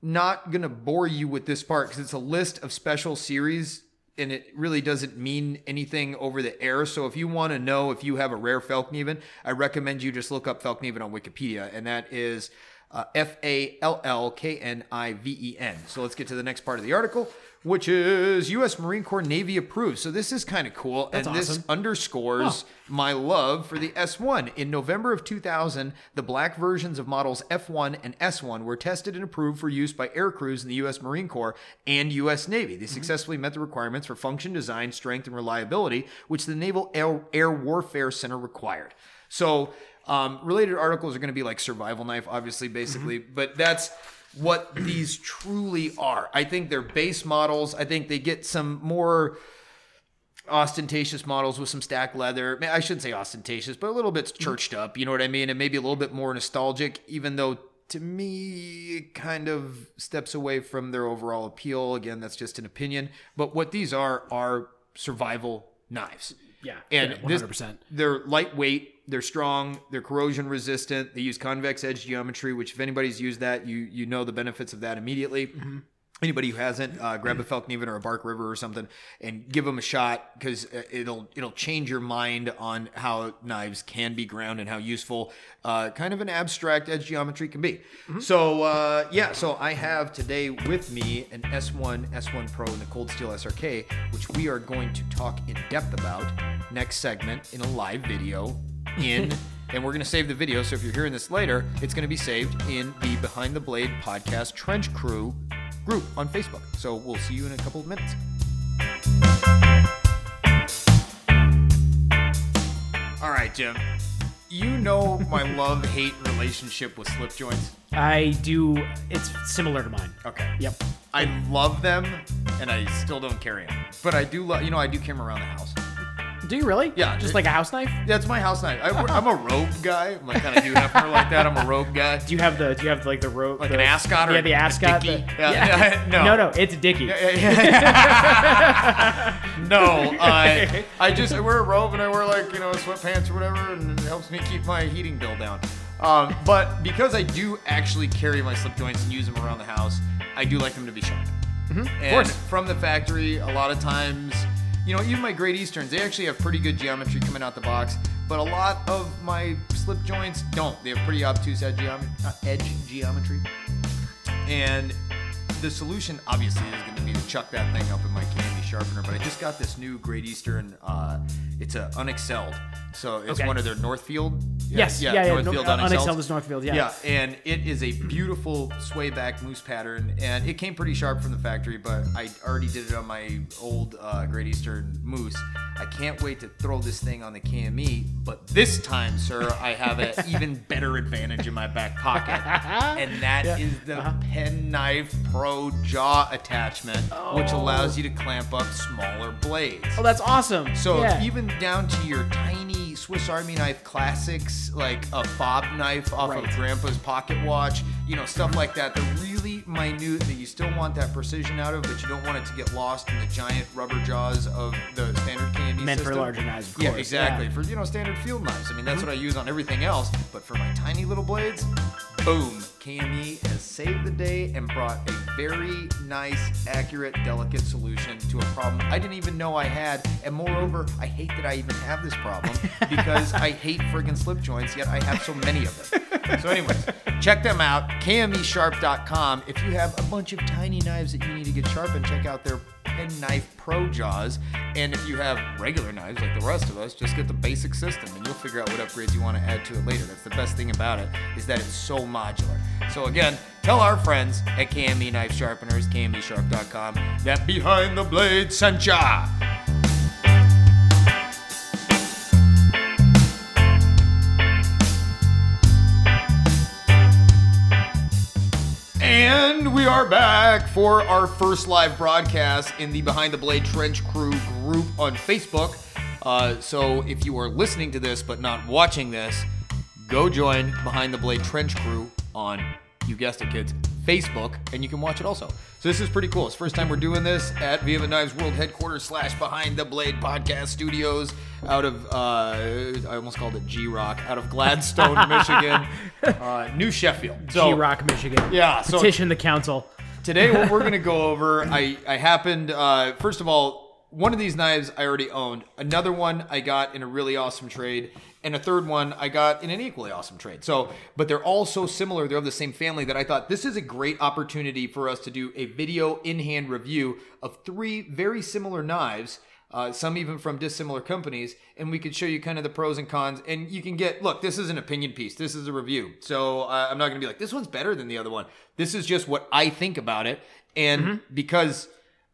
not going to bore you with this part because it's a list of special series and it really doesn't mean anything over the air. So if you want to know if you have a rare Fällkniven, I recommend you just look up Fällkniven on Wikipedia, and that is uh, F A L L K N I V E N. So let's get to the next part of the article, which is U.S. Marine Corps Navy approved. So this is kind of cool, and this awesome. underscores my love for the S1. In November of 2000, the black versions of models F1 and S1 were tested and approved for use by air crews in the U.S. Marine Corps and U.S. Navy. They successfully met the requirements for function, design, strength, and reliability, which the Naval Air, Air Warfare Center required. So, um, related articles are going to be like survival knife, obviously, basically, but that's what these truly are. I think they're base models. I think they get some more ostentatious models with some stack leather. I shouldn't say ostentatious, but a little bit churched up. You know what I mean? And maybe a little bit more nostalgic, even though to me, it kind of steps away from their overall appeal. Again, that's just an opinion. But what these are are survival knives. Yeah, And yeah, this, 100%. they're lightweight, they're strong, they're corrosion resistant. They use convex edge geometry, which if anybody's used that, you you know the benefits of that immediately. Mm-hmm. Anybody who hasn't, uh, grab a Fällkniven or a Bark River or something and give them a shot because it'll it'll change your mind on how knives can be ground and how useful uh, kind of an abstract edge geometry can be. Mm-hmm. So uh, yeah, so I have today with me an S1 S1 Pro and the Cold Steel SRK, which we are going to talk in depth about next segment in a live video in. And we're going to save the video. So if you're hearing this later, it's going to be saved in the Behind the Blade podcast Trench Crew group on Facebook. So we'll see you in a couple of minutes. All right, Jim. You know my love hate relationship with slip joints. I do. It's similar to mine. Okay. Yep. I love them, and I still don't carry them. But I do love, you know, I do carry them around the house. Do you really? Yeah, Just like a house knife? That's my house knife. I, I'm a rogue guy. I'm like kind of doing for like that. I'm a rogue guy. Do you have the? Do you have like the rope? Like the, an ascot or yeah, the ascot. the- Yeah, no. no, no, it's a dickie. no, I I just I wear a robe and I wear like you know sweatpants or whatever, and it helps me keep my heating bill down. Um, but because I do actually carry my slip joints and use them around the house, I do like them to be sharp. and course. from the factory, a lot of times, you know, even my Great Easterns, they actually have pretty good geometry coming out the box. But a lot of my slip joints don't. They have pretty obtuse edge, uh, edge geometry. And the solution obviously is going to be to chuck that thing up in my KME sharpener. But I just got this new Great Eastern. Uh, it's a unexcelled, so it's Okay. one of their Northfield. Yes. Yeah. Yeah. no, Northfield uh, unexcelled. unexcelled is Northfield. Yeah. Yeah, and it is a beautiful sway back moose pattern, and it came pretty sharp from the factory, but I already did it on my old uh, Great Eastern moose. I can't wait to throw this thing on the KME, but this time, sir, I have an even better advantage in my back pocket, and that is Uh-huh. the Penknife Pro jaw attachment, which allows you to clamp up smaller blades. Oh, that's awesome. So yeah. even down to your tiny Swiss Army knife classics, like a fob knife off Right. of Grandpa's pocket watch, you know, stuff like that. They're really minute that you still want that precision out of, but you don't want it to get lost in the giant rubber jaws of the standard KME Meant for system. larger knives, yeah, exactly. yeah. For you know standard field knives. I mean, that's mm-hmm. what I use on everything else. But for my tiny little blades, boom, KME has saved the day and brought a very nice, accurate, delicate solution to a problem I didn't even know I had. And moreover, I hate that I even have this problem because I hate friggin' slip joints, yet I have so many of them. So, anyways, check them out, kmesharp.com. If you have a bunch of tiny knives that you need to get sharpened, check out their Knife Pro Jaws. And if you have regular knives like the rest of us, just get the basic system and you'll figure out what upgrades you want to add to it later. That's the best thing about it is that it's so modular. So again, tell our friends at KME Knife Sharpeners, kmesharp.com, that Behind the Blade sent ya. And we are back for our first live broadcast in the Behind the Blade Trench Crew group on Facebook. Uh, so if you are listening to this but not watching this, go join Behind the Blade Trench Crew on, you guessed it, kids, Facebook, and you can watch it also. So this is pretty cool. It's the first time we're doing this at Viva Knives World Headquarters slash Behind the Blade Podcast Studios out of, uh, I almost called it G Rock, out of Gladstone, Michigan, uh, New Sheffield. So, G Rock, Michigan. Yeah, so- Petition the council. Today, what we're going to go over, I, I happened, uh, first of all, one of these knives I already owned. Another one I got in a really awesome trade. And a third one I got in an equally awesome trade. So, but they're all so similar. They're of the same family that I thought this is a great opportunity for us to do a video in hand review of three very similar knives. Uh, some even from dissimilar companies, and we could show you kind of the pros and cons. And you can get look, this is an opinion piece, this is a review. So uh, I'm not going to be like, this one's better than the other one. This is just what I think about it. And because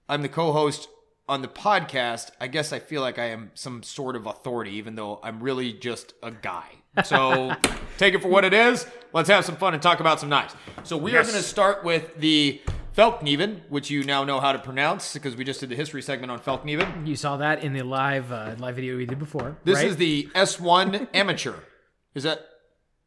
I'm the co host on the podcast, I guess I feel like I am some sort of authority, even though I'm really just a guy. So take it for what it is. Let's have some fun and talk about some knives. So we are going to start with the Fällkniven, which you now know how to pronounce because we just did the history segment on Fällkniven. You saw that in the live uh, live video we did before. This right? is the S1 Amateur. Is that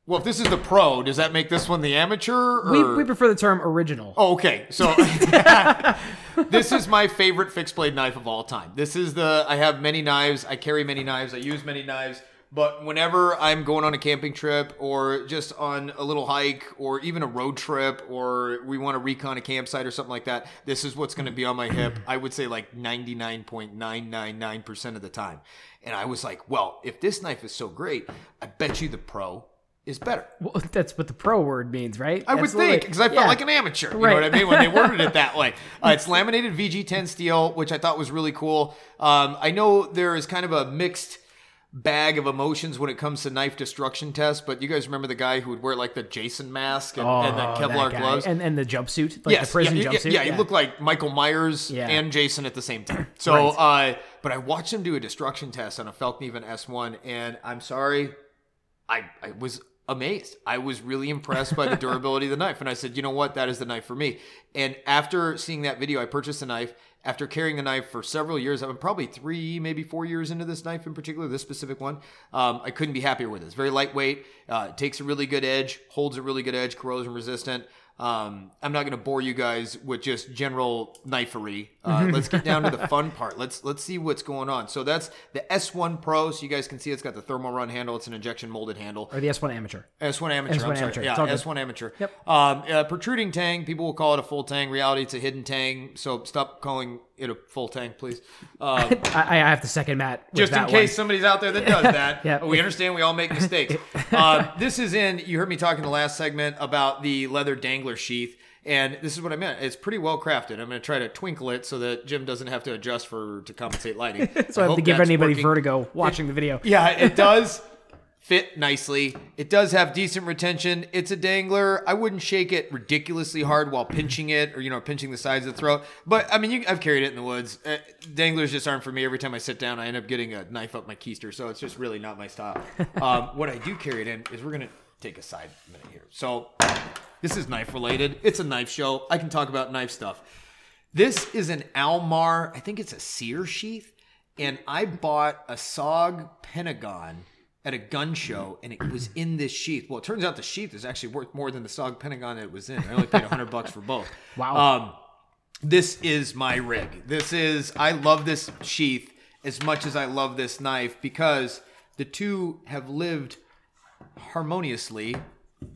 Well, if this is the pro, does that make this one the amateur? Or? We, we prefer the term original. Oh, okay. So this is my favorite fixed blade knife of all time. This is the I have many knives. I carry many knives. I use many knives. But whenever I'm going on a camping trip or just on a little hike or even a road trip or we want to recon a campsite or something like that, this is what's going to be on my hip. I would say like 99.999% of the time. And I was like, well, if this knife is so great, I bet you the pro is better. Well, that's what the pro word means, right? I would think because I felt Yeah. like an amateur. You Right. know what I mean when they worded it that way. Uh, it's laminated VG10 steel, which I thought was really cool. Um, I know there is kind of a mixed bag of emotions when it comes to knife destruction tests, but you guys remember the guy who would wear like the Jason mask and, and the Oh, Kevlar gloves? and and the jumpsuit, like yes, the prison yeah, yeah, jumpsuit. Yeah, he looked like Michael Myers Yeah. and Jason at the same time. So, Right. uh, but I watched him do a destruction test on a Fällkniven S1, and I'm sorry, I, I was amazed. I was really impressed by the durability of the knife. And I said, you know what? That is the knife for me. And after seeing that video, I purchased the knife. After carrying the knife for several years, I'm probably three, maybe four years into this knife in particular, this specific one. Um, I couldn't be happier with it. It's very lightweight, uh, takes a really good edge, holds a really good edge, corrosion resistant. Um, I'm not going to bore you guys with just general knifery. Uh, let's get down to the fun part. Let's let's see what's going on. So that's the S1 Pro. So you guys can see it's got the Thermorun handle. It's an injection molded handle. or the S1 amateur. S1 amateur. S1 I'm sorry. amateur. Yeah, all good. S1 amateur. Yep. Um, uh, protruding tang. People will call it a full tang. Reality, it's a hidden tang. So stop calling it a full tank, please. Um, I, I have to second Matt. With just in case one. somebody's out there that does that. Yeah. We understand we all make mistakes. um, this is in, you heard me talk in the last segment about the leather dangler sheath. And this is what I meant. It's pretty well crafted. I'm going to try to twinkle it so that Jim doesn't have to adjust for to compensate lighting. So I have to give anybody working. vertigo watching the video. Yeah, it does fit nicely. It does have decent retention. It's a dangler. I wouldn't shake it ridiculously hard while pinching it or you know pinching the sides of the throat. But I mean, you, I've carried it in the woods. Uh, danglers just aren't for me. Every time I sit down, I end up getting a knife up my keister, so it's just really not my style. um, what I do carry it in is we're gonna take a side minute here. So this is knife related. It's a knife show. I can talk about knife stuff. This is an Almar, I think it's a sear sheath, and I bought a SOG Pentagon at a gun show, and it was in this sheath. Well, it turns out the sheath is actually worth more than the SOG Pentagon that it was in. I only paid hundred bucks for both. Wow. Um, this is my rig. This is I love this sheath as much as I love this knife because the two have lived harmoniously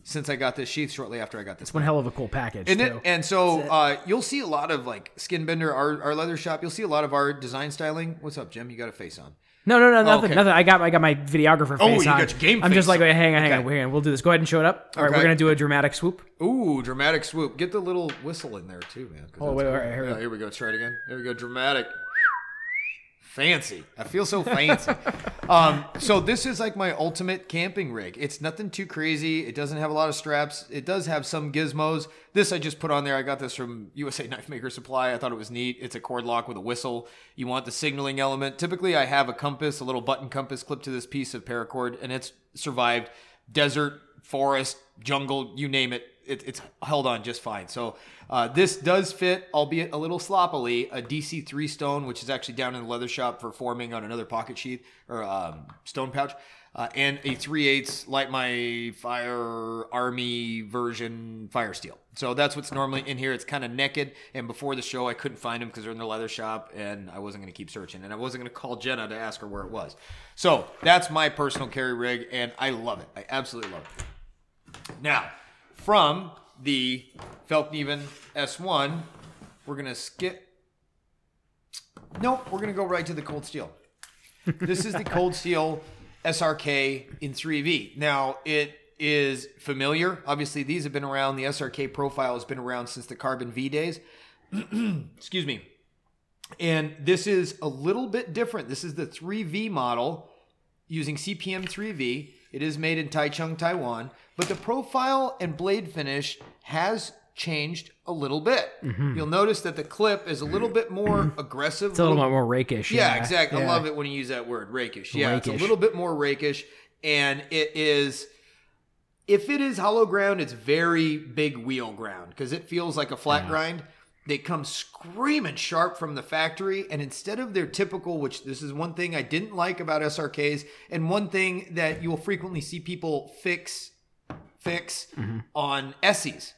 since I got this sheath shortly after I got this. One hell of a cool package. And, it, and so uh, you'll see a lot of like Skin Bender, our, our leather shop. You'll see a lot of our design styling. What's up, Jim? You got a face on. No, no, no, oh, nothing, okay. nothing. I got, I got my videographer Oh, face you on. got your game I'm just like, wait, hang on, hang on, Okay. hang on. We'll do this. Go ahead and show it up. All right, Okay. we're gonna do a dramatic swoop. Ooh, dramatic swoop. Get the little whistle in there too, man. Oh, wait, all right, here we yeah, go. here we go. Try it again. Here we go. Dramatic. Fancy. I feel so fancy. um, so this is like my ultimate camping rig. It's nothing too crazy. It doesn't have a lot of straps. It does have some gizmos. This I just put on there. I got this from USA Knife Maker Supply. I thought it was neat. It's a cord lock with a whistle. You want the signaling element. Typically, I have a compass, a little button compass clipped to this piece of paracord, and it's survived desert, forest, jungle, you name it. It it's held on just fine. So uh, this does fit, albeit a little sloppily, a DC3 stone, which is actually down in the leather shop for forming on another pocket sheath or um, stone pouch, uh, and a 3 8 Light My Fire Army version fire steel. So that's what's normally in here. It's kind of naked. And before the show, I couldn't find them because they're in the leather shop, and I wasn't going to keep searching. And I wasn't going to call Jenna to ask her where it was. So that's my personal carry rig, and I love it. I absolutely love it. Now, from the Fällkniven S1, we're going to skip. Nope, we're going to go right to the cold steel. This is the cold steel SRK in 3V. Now, it is familiar. Obviously, these have been around. The SRK profile has been around since the Carbon V days. Excuse me. And this is a little bit different. This is the 3V model using CPM 3V. It is made in Taichung, Taiwan, but the profile and blade finish has changed a little bit. Mm-hmm. You'll notice that the clip is a little bit more aggressive. It's a little bit more rakish. Yeah, exactly. I love it when you use that word, rakish. Yeah, it's a little bit more rakish, and it is. If it is hollow ground, it's very big wheel ground because it feels like a flat grind. They come screaming sharp from the factory, and instead of their typical, which this is one thing I didn't like about SRKs, and one thing that you will frequently see people fix fix Mm-hmm. on Essie's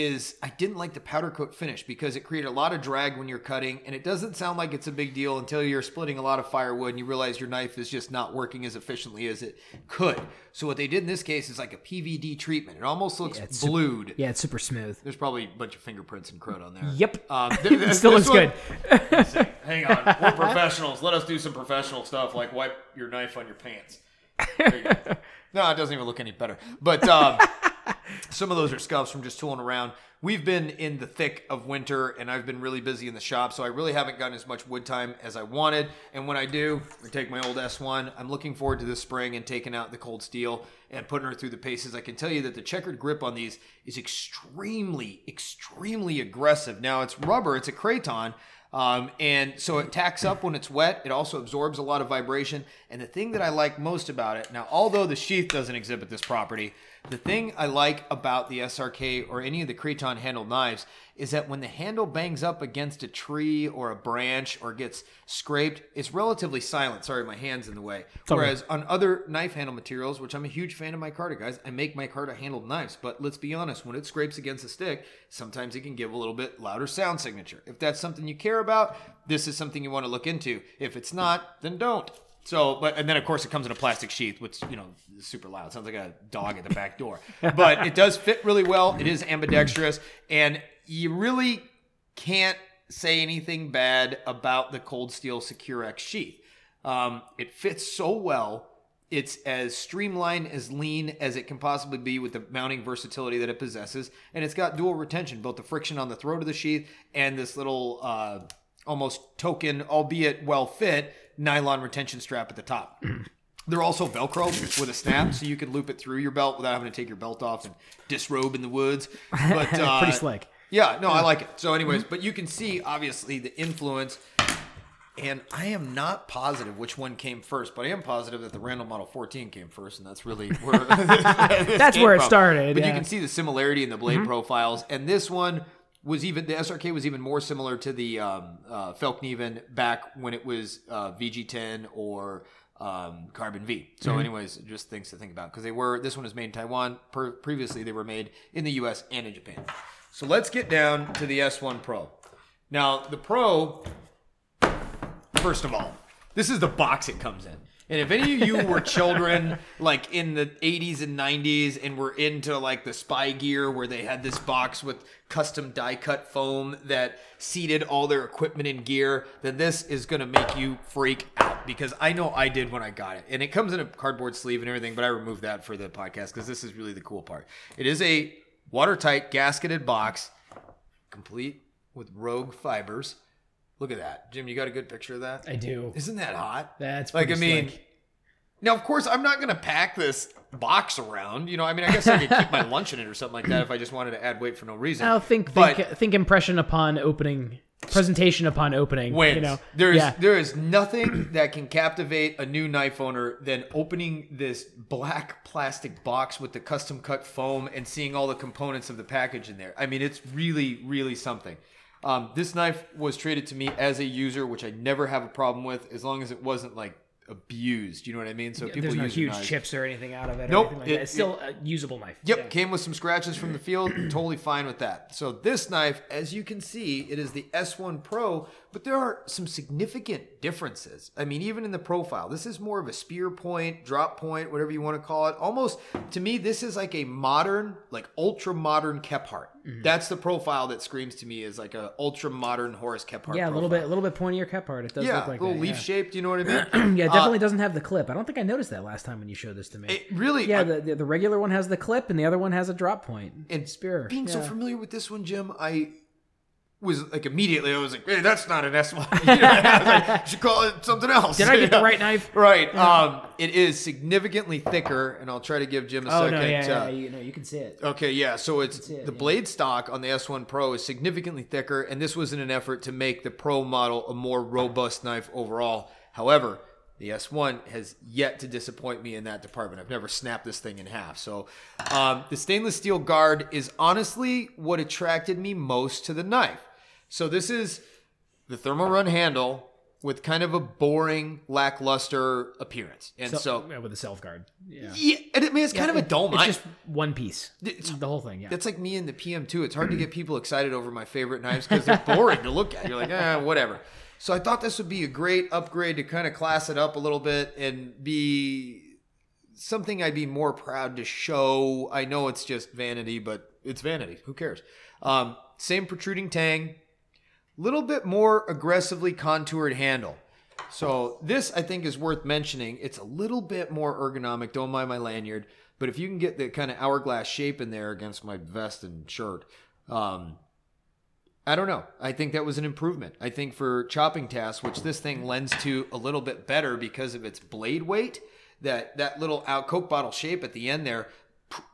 is I didn't like the powder coat finish because it created a lot of drag when you're cutting, and it doesn't sound like it's a big deal until you're splitting a lot of firewood and you realize your knife is just not working as efficiently as it could. So what they did in this case is like a PVD treatment. It almost looks it's super- blued. Yeah, it's super smooth. There's probably a bunch of fingerprints and crud on there. Yep. Um, th- th- It still looks one- good. Hang on, we're professionals. Let us do some professional stuff, like wipe your knife on your pants. There you go. no, it doesn't even look any better. But um, some of those are scuffs from just tooling around. We've been in the thick of winter, and I've been really busy in the shop, so I really haven't gotten as much wood time as I wanted. And when I do, I take my old S1. I'm looking forward to this spring and taking out the cold steel and putting her through the paces. I can tell you that the checkered grip on these is extremely, extremely aggressive. Now it's rubber, it's a Kraton. Um, and so it tacks up when it's wet. It also absorbs a lot of vibration. And the thing that I like most about it, now, although the sheath doesn't exhibit this property, the thing I like about the SRK or any of the Kraton handled knives is that when the handle bangs up against a tree or a branch or gets scraped, it's relatively silent. Sorry, my hand's in the way. Whereas on other knife handle materials, which I'm a huge fan of micarta, guys, I make micarta handled knives. But let's be honest, when it scrapes against a stick, sometimes it can give a little bit louder sound signature. If that's something you care about, this is something you want to look into. If it's not, then don't. So, but and then of course it comes in a plastic sheath, which you know is super loud. Sounds like a dog at the back door. But it does fit really well. It is ambidextrous, and you really can't say anything bad about the Cold Steel Securex sheath. Um, it fits so well. It's as streamlined, as lean as it can possibly be with the mounting versatility that it possesses, and it's got dual retention, both the friction on the throat of the sheath and this little uh, almost token, albeit well fit, nylon retention strap at the top. They're also Velcro with a snap, so you can loop it through your belt without having to take your belt off and disrobe in the woods. But uh, Pretty slick. yeah, no, I like it. So, anyways, but you can see obviously the influence. And I am not positive which one came first, but I am positive that the Randall Model 14 came first, and that's really where That's where it started, But you can see the similarity in the blade profiles, and this one was even the SRK was even more similar to the um, uh, Fällkniven back when it was uh, VG10 or um, Carbon V. So, anyways, just things to think about because they were this one was made in Taiwan. Per, previously, they were made in the U.S. and in Japan. So let's get down to the S1 Pro. Now, the Pro first of all, this is the box it comes in. And if any of you were children like in the 80s and 90s and were into like the spy gear where they had this box with custom die cut foam that seated all their equipment and gear, then this is going to make you freak out because I know I did when I got it. And it comes in a cardboard sleeve and everything, but I removed that for the podcast because this is really the cool part. It is a watertight gasketed box complete with rogue fibers. Look at that. Jim, you got a good picture of that? I do. Isn't that hot? That's like I mean slick. now of course I'm not gonna pack this box around. You know, I mean I guess I could keep my lunch in it or something like that if I just wanted to add weight for no reason. Now think but think, think impression upon opening, presentation upon opening. wins. You know, There's yeah. there is nothing that can captivate a new knife owner than opening this black plastic box with the custom cut foam and seeing all the components of the package in there. I mean, it's really really something. Um, this knife was traded to me as a user, which I never have a problem with, as long as it wasn't like abused. You know what I mean? So people There's no use huge knives. chips or anything out of it. Nope, Or anything like it- that. It's still a usable knife. Yep, Yeah. came with some scratches from the field. totally fine with that. So this knife, as you can see, it is the S1 Pro, but there are some significant differences. I mean, even in the profile, this is more of a spear point, drop point, whatever you want to call it. Almost to me, this is like a modern, like ultra modern Kephart. Mm-hmm. That's the profile that screams to me is like a ultra modern Horace Kephart. Yeah, a little profile. bit, a little bit pointier Kephart. It does Yeah, look like a little that, leaf yeah. shaped. You know what I mean? Yeah, it definitely doesn't have the clip. I don't think I noticed that last time when you showed this to me. It really, yeah, I- the, the the regular one has the clip, and the other one has a drop and spear. Being so familiar with this one, Jim, I was like immediately I was like, hey, that's not an S one. You know, like, you should call it something else. Did I get the right knife? Right. Um, it is significantly thicker, and I'll try to give Jim a Oh second. no, yeah, uh, yeah, you know, you can see it. Okay, yeah. So it's it, the blade stock on the S1 Pro is significantly thicker, and this was in an effort to make the Pro model a more robust knife overall. However, the S1 has yet to disappoint me in that department. I've never snapped this thing in half. So um, the stainless steel guard is honestly what attracted me most to the knife. So this is the Thermorun handle with kind of a boring, lackluster appearance. And so, yeah, with a self guard. Yeah. yeah, and I mean, it's kind of a dome. It's I- just one piece. It's- the whole thing. Yeah. That's like me and the PM2. It's hard to get people excited over my favorite knives because they're boring to look at. You're like, eh, whatever. So I thought this would be a great upgrade to kind of class it up a little bit and be something I'd be more proud to show. I know it's just vanity, but it's vanity. Who cares? Um, same protruding tang, little bit more aggressively contoured handle. So this I think is worth mentioning. It's a little bit more ergonomic. Don't mind my lanyard, but if you can get the kind of hourglass shape in there against my vest and shirt, um, I don't know. I think that was an improvement. I think for chopping tasks, which this thing lends to a little bit better because of its blade weight, that that little out Coke bottle shape at the end there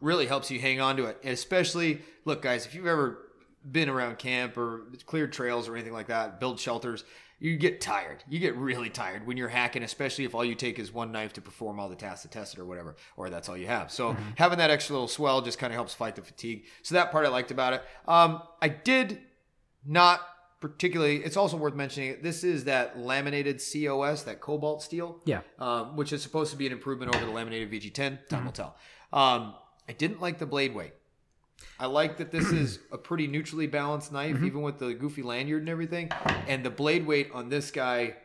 really helps you hang on to it. Especially, look, guys, if you've ever been around camp or cleared trails or anything like that, build shelters, you get tired. You get really tired when you're hacking, especially if all you take is one knife to perform all the tasks to test it or whatever, or that's all you have. So having that extra little swell just kind of helps fight the fatigue. So that part I liked about it. Um, I did not particularly. It's also worth mentioning. This is that laminated COS, that cobalt steel, Yeah. um, which is supposed to be an improvement over the laminated VG10. Time will tell. Um, I didn't like the blade weight. I like that this is a pretty neutrally balanced knife, mm-hmm. even with the goofy lanyard and everything. And the blade weight on this guy,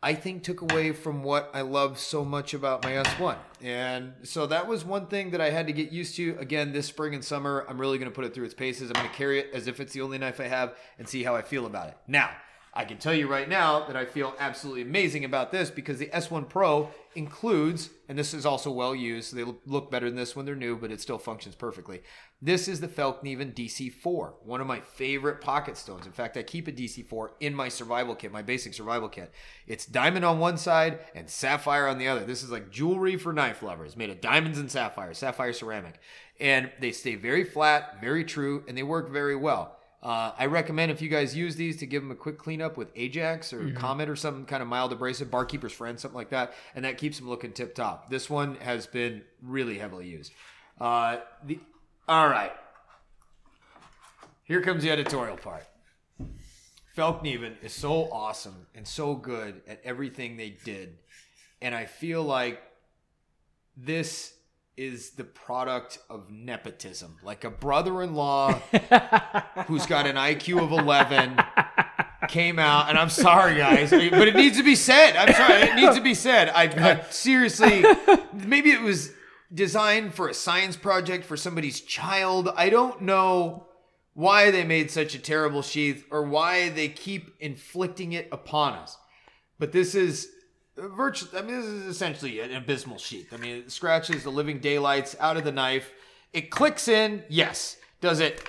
I think, took away from what I love so much about my S1. And so that was one thing that I had to get used to. Again, this spring and summer, I'm really going to put it through its paces. I'm going to carry it as if it's the only knife I have and see how I feel about it. Now, I can tell you right now that I feel absolutely amazing about this because the S1 Pro includes, and this is also well used, so they look better than this when they're new, but it still functions perfectly. This is the Fällkniven DC4, one of my favorite pocket stones. In fact, I keep a DC4 in my survival kit, my basic survival kit. It's diamond on one side and sapphire on the other. This is like jewelry for knife lovers, made of diamonds and sapphire, sapphire ceramic. And they stay very flat, very true, and they work very well. Uh, I recommend if you guys use these to give them a quick cleanup with Ajax or Comet or some kind of mild abrasive, Barkeeper's Friend, something like that, and that keeps them looking tip top. This one has been really heavily used. Uh, the all right, here comes the editorial part. Fällkniven is so awesome and so good at everything they did, and I feel like this is the product of nepotism, like a brother-in-law who's got an IQ of 11 came out, and I'm sorry, guys, but it needs to be said. I'm sorry, it needs to be said. I, I seriously, maybe it was designed for a science project for somebody's child. I don't know why they made such a terrible sheath or why they keep inflicting it upon us. But this is virtually, I mean, this is essentially an abysmal sheath. I mean, it scratches the living daylights out of the knife. It clicks in, yes. Does it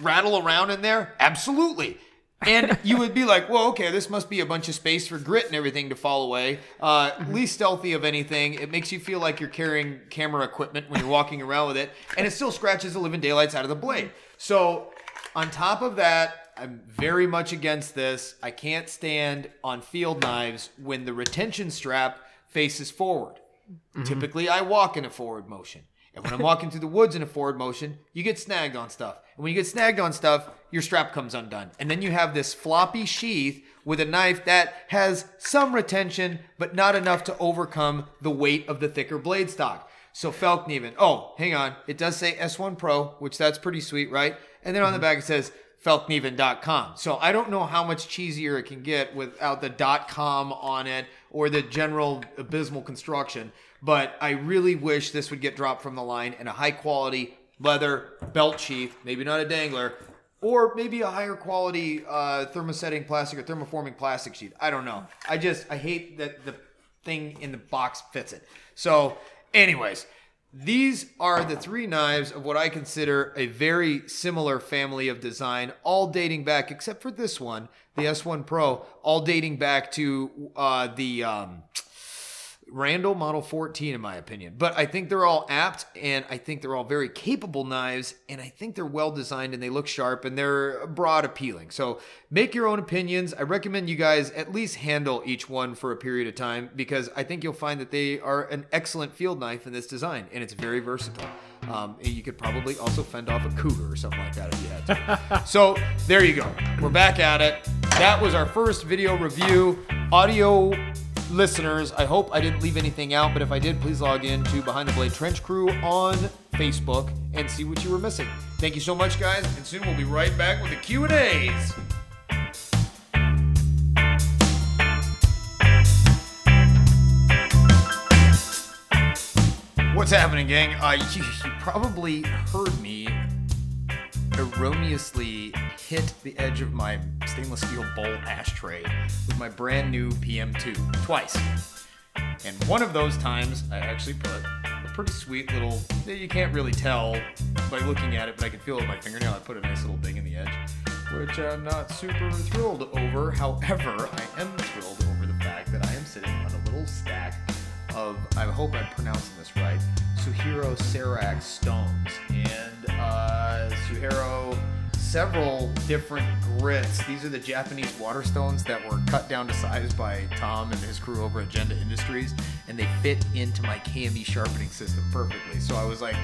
rattle around in there? Absolutely. And you would be like, well, okay, this must be a bunch of space for grit and everything to fall away. Uh, least stealthy of anything. It makes you feel like you're carrying camera equipment when you're walking around with it. And it still scratches the living daylights out of the blade. So, on top of that, I'm very much against this. I can't stand on field knives when the retention strap faces forward. Mm-hmm. Typically, I walk in a forward motion. And when I'm walking through the woods in a forward motion, you get snagged on stuff. And when you get snagged on stuff, your strap comes undone. And then you have this floppy sheath with a knife that has some retention, but not enough to overcome the weight of the thicker blade stock. So Fällkniven. Oh, hang on. It does say S1 Pro, which that's pretty sweet, right? And then on the mm-hmm. back it says fallkniven.com. So I don't know how much cheesier it can get without the .com on it or the general abysmal construction, but I really wish this would get dropped from the line and a high quality leather belt sheath, maybe not a dangler, or maybe a higher quality uh, thermosetting plastic or thermoforming plastic sheath. I don't know. I just I hate that the thing in the box fits it. So, anyways, these are the three knives of what I consider a very similar family of design, all dating back, except for this one, the S1 Pro, all dating back to uh, the um, Randall Model 14, in my opinion. But I think they're all apt, and I think they're all very capable knives, and I think they're well designed and they look sharp and they're broad appealing. So make your own opinions. I recommend you guys at least handle each one for a period of time because I think you'll find that they are an excellent field knife in this design, and it's very versatile. Um, you could probably also fend off a cougar or something like that if you had to. so there you go. We're back at it. that was our first video review. Audio listeners, I hope I didn't leave anything out, but if I did, please log in to Behind the Blade Trench Crew on Facebook and see what you were missing. Thank you so much, guys, and soon we'll be right back with the Q and A's. What's happening, gang? Uh, you, you probably heard me erroneously hit the edge of my stainless steel bowl ashtray with my brand new PM2 twice. And one of those times, I actually put a pretty sweet little, you can't really tell by looking at it, but I can feel it with my fingernail. I put a nice little ding in the edge, which I'm not super thrilled over. However, I am thrilled over the fact that I am sitting on a little stack of, I hope I'm pronouncing this right, Suehiro Cerax stones. And uh, Suehiro, several different grits. These are the Japanese water stones that were cut down to size by Tom and his crew over at Agenda Industries, and they fit into my KME sharpening system perfectly. So I was like,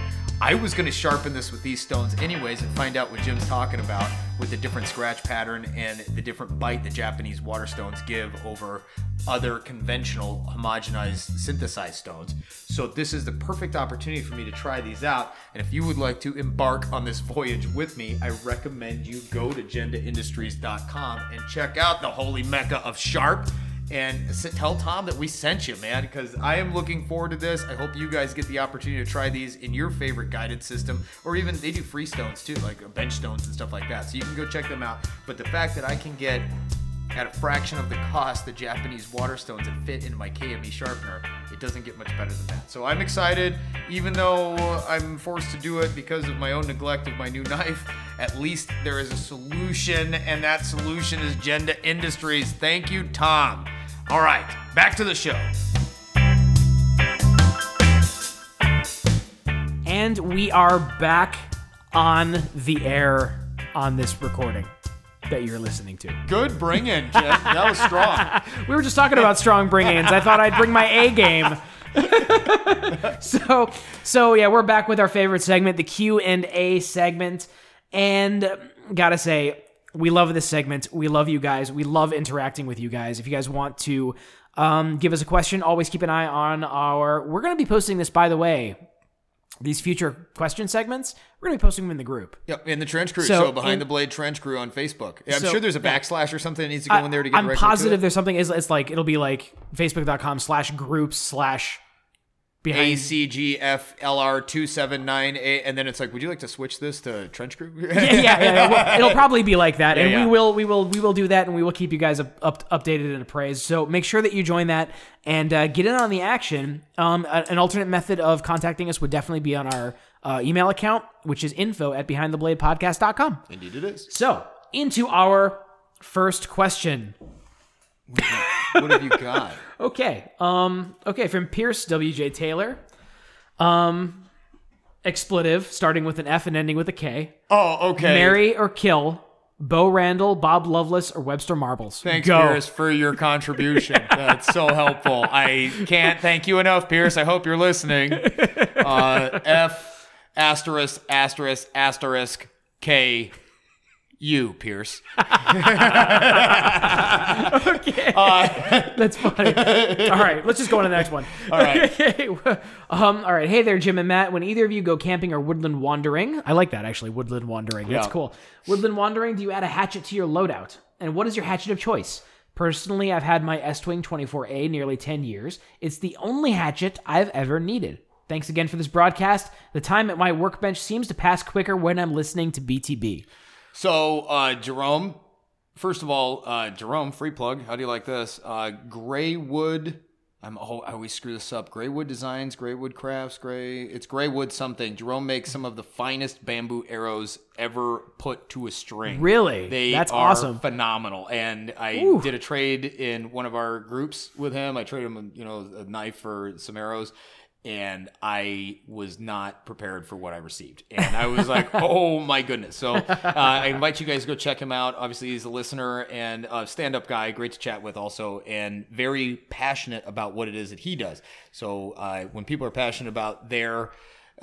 I was going to sharpen this with these stones anyways and find out what Jim's talking about with the different scratch pattern and the different bite the Japanese water stones give over other conventional homogenized synthesized stones. So this is the perfect opportunity for me to try these out. And if you would like to embark on this voyage with me, I recommend you go to gendaindustries.com and check out the holy mecca of Sharp and tell Tom that we sent you, man, because I am looking forward to this. I hope you guys get the opportunity to try these in your favorite guided system, or even they do free stones too, like uh, bench stones and stuff like that. So you can go check them out. But the fact that I can get at a fraction of the cost the Japanese water stones that fit into my KME sharpener, it doesn't get much better than that. So I'm excited, even though I'm forced to do it because of my own neglect of my new knife. At least there is a solution, and that solution is Genda Industries. Thank you, Tom. All right, back to the show. And we are back on the air on this recording that you're listening to. Good bring in, Jim. That was strong. We were just talking about strong bring-ins. I thought I'd bring my A game. so, so yeah, we're back with our favorite segment, the Q and A segment, and gotta say, we love this segment. We love you guys. We love interacting with you guys. If you guys want to um, give us a question, always keep an eye on our. We're gonna be posting this, by the way. These future question segments, we're gonna be posting them in the group. Yep, in the Trench Crew. So, So, Behind in- the Blade Trench Crew on Facebook. Yeah, I'm So, sure there's a backslash or something that needs to go in there to get I'm right positive to there's something. Is it's like it'll be like facebook.com slash groups slash behind ACGFLR279A, and then it's like, would you like to switch this to Trench Crew? yeah, yeah, yeah, yeah. Well, it'll probably be like that, and yeah. we will, we will, we will do that, and we will keep you guys up, up, updated and appraised. So make sure that you join that and uh, get in on the action. Um, an alternate method of contacting us would definitely be on our uh, email account, which is info at behindthebladepodcast.com. Indeed, it is. So into our first question. What have you got? Okay. Um. Okay. From Pierce W. J. Taylor. Um. Expletive starting with an F and ending with a K. Oh, okay. Marry or kill Bo Randall, Bob Loveless, or Webster Marbles. Thanks, Go. Pierce, for your contribution. That's so helpful. I can't thank you enough, Pierce. I hope you're listening. Uh, F asterisk asterisk asterisk K U Pierce. Okay. That's funny. all right, let's just go on to the next one. All right. um. All right. Hey there, Jim and Matt. When either of you go camping or woodland wandering, I like that actually. Woodland wandering. That's Yeah. cool. Woodland wandering. Do you add a hatchet to your loadout? And what is your hatchet of choice? Personally, I've had my Estwing 24A nearly 10 years. It's the only hatchet I've ever needed. Thanks again for this broadcast. The time at my workbench seems to pass quicker when I'm listening to BTB. So, uh, Jerome, first of all, uh, Jerome, free plug. How do you like this? Uh, Graywood. I'm oh, I always screw this up. Graywood Designs, Graywood Crafts, Gray. It's Graywood something. Jerome makes some of the finest bamboo arrows ever put to a string. Really? They That's are awesome. phenomenal. And I Ooh. did a trade in one of our groups with him. I traded him, you know, a knife for some arrows. And I was not prepared for what I received. And I was like, oh my goodness. So uh, I invite you guys to go check him out. Obviously, he's a listener and a stand up guy, great to chat with also, and very passionate about what it is that he does. So uh, when people are passionate about their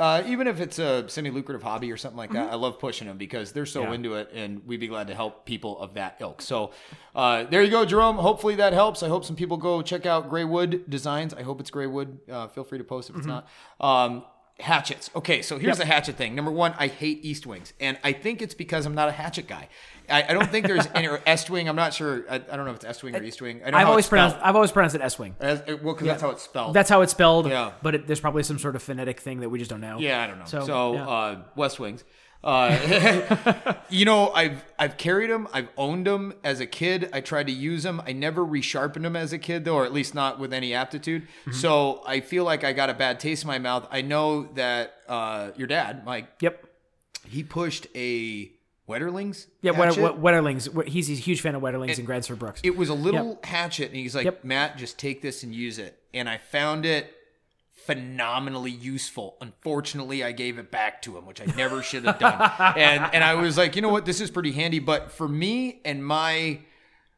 Uh, even if it's a semi-lucrative hobby or something like that, I love pushing them because they're so Mm-hmm. Yeah. into it, and we'd be glad to help people of that ilk. So, uh, there you go, Jerome. Hopefully that helps. I hope some people go check out Graywood Designs. I hope it's Graywood. Uh, feel free to post if it's not. Um, hatchets. Okay, so here's. Yep. the hatchet thing. Number one, I hate East Wings, and I think it's because I'm not a hatchet guy. I, I don't think there's any or Est Wing. I'm not sure. I, I don't know if it's Est Wing or East Wing. I how always pronounced I've always pronounced it S wing. Well, because that's how it's spelled. That's how it's spelled. Yeah. But it, there's probably some sort of phonetic thing that we just don't know. Yeah, I don't know. So, So, yeah. uh, West Wings. Uh, you know, I've I've carried them. I've owned them as a kid. I tried to use them. I never resharpened them as a kid, though, or at least not with any aptitude. Mm-hmm. So I feel like I got a bad taste in my mouth. I know that uh, your dad, Mike, Yep. he pushed a Wetterlings. Yeah. Wetter, Wetterlings. He's, he's a huge fan of Wetterlings and Gransfors Bruks. It was a little hatchet, and he's like, Yep. Matt, just take this and use it. And I found it phenomenally useful. Unfortunately, I gave it back to him, which I never should have done. and and I was like, you know what, this is pretty handy. But for me and my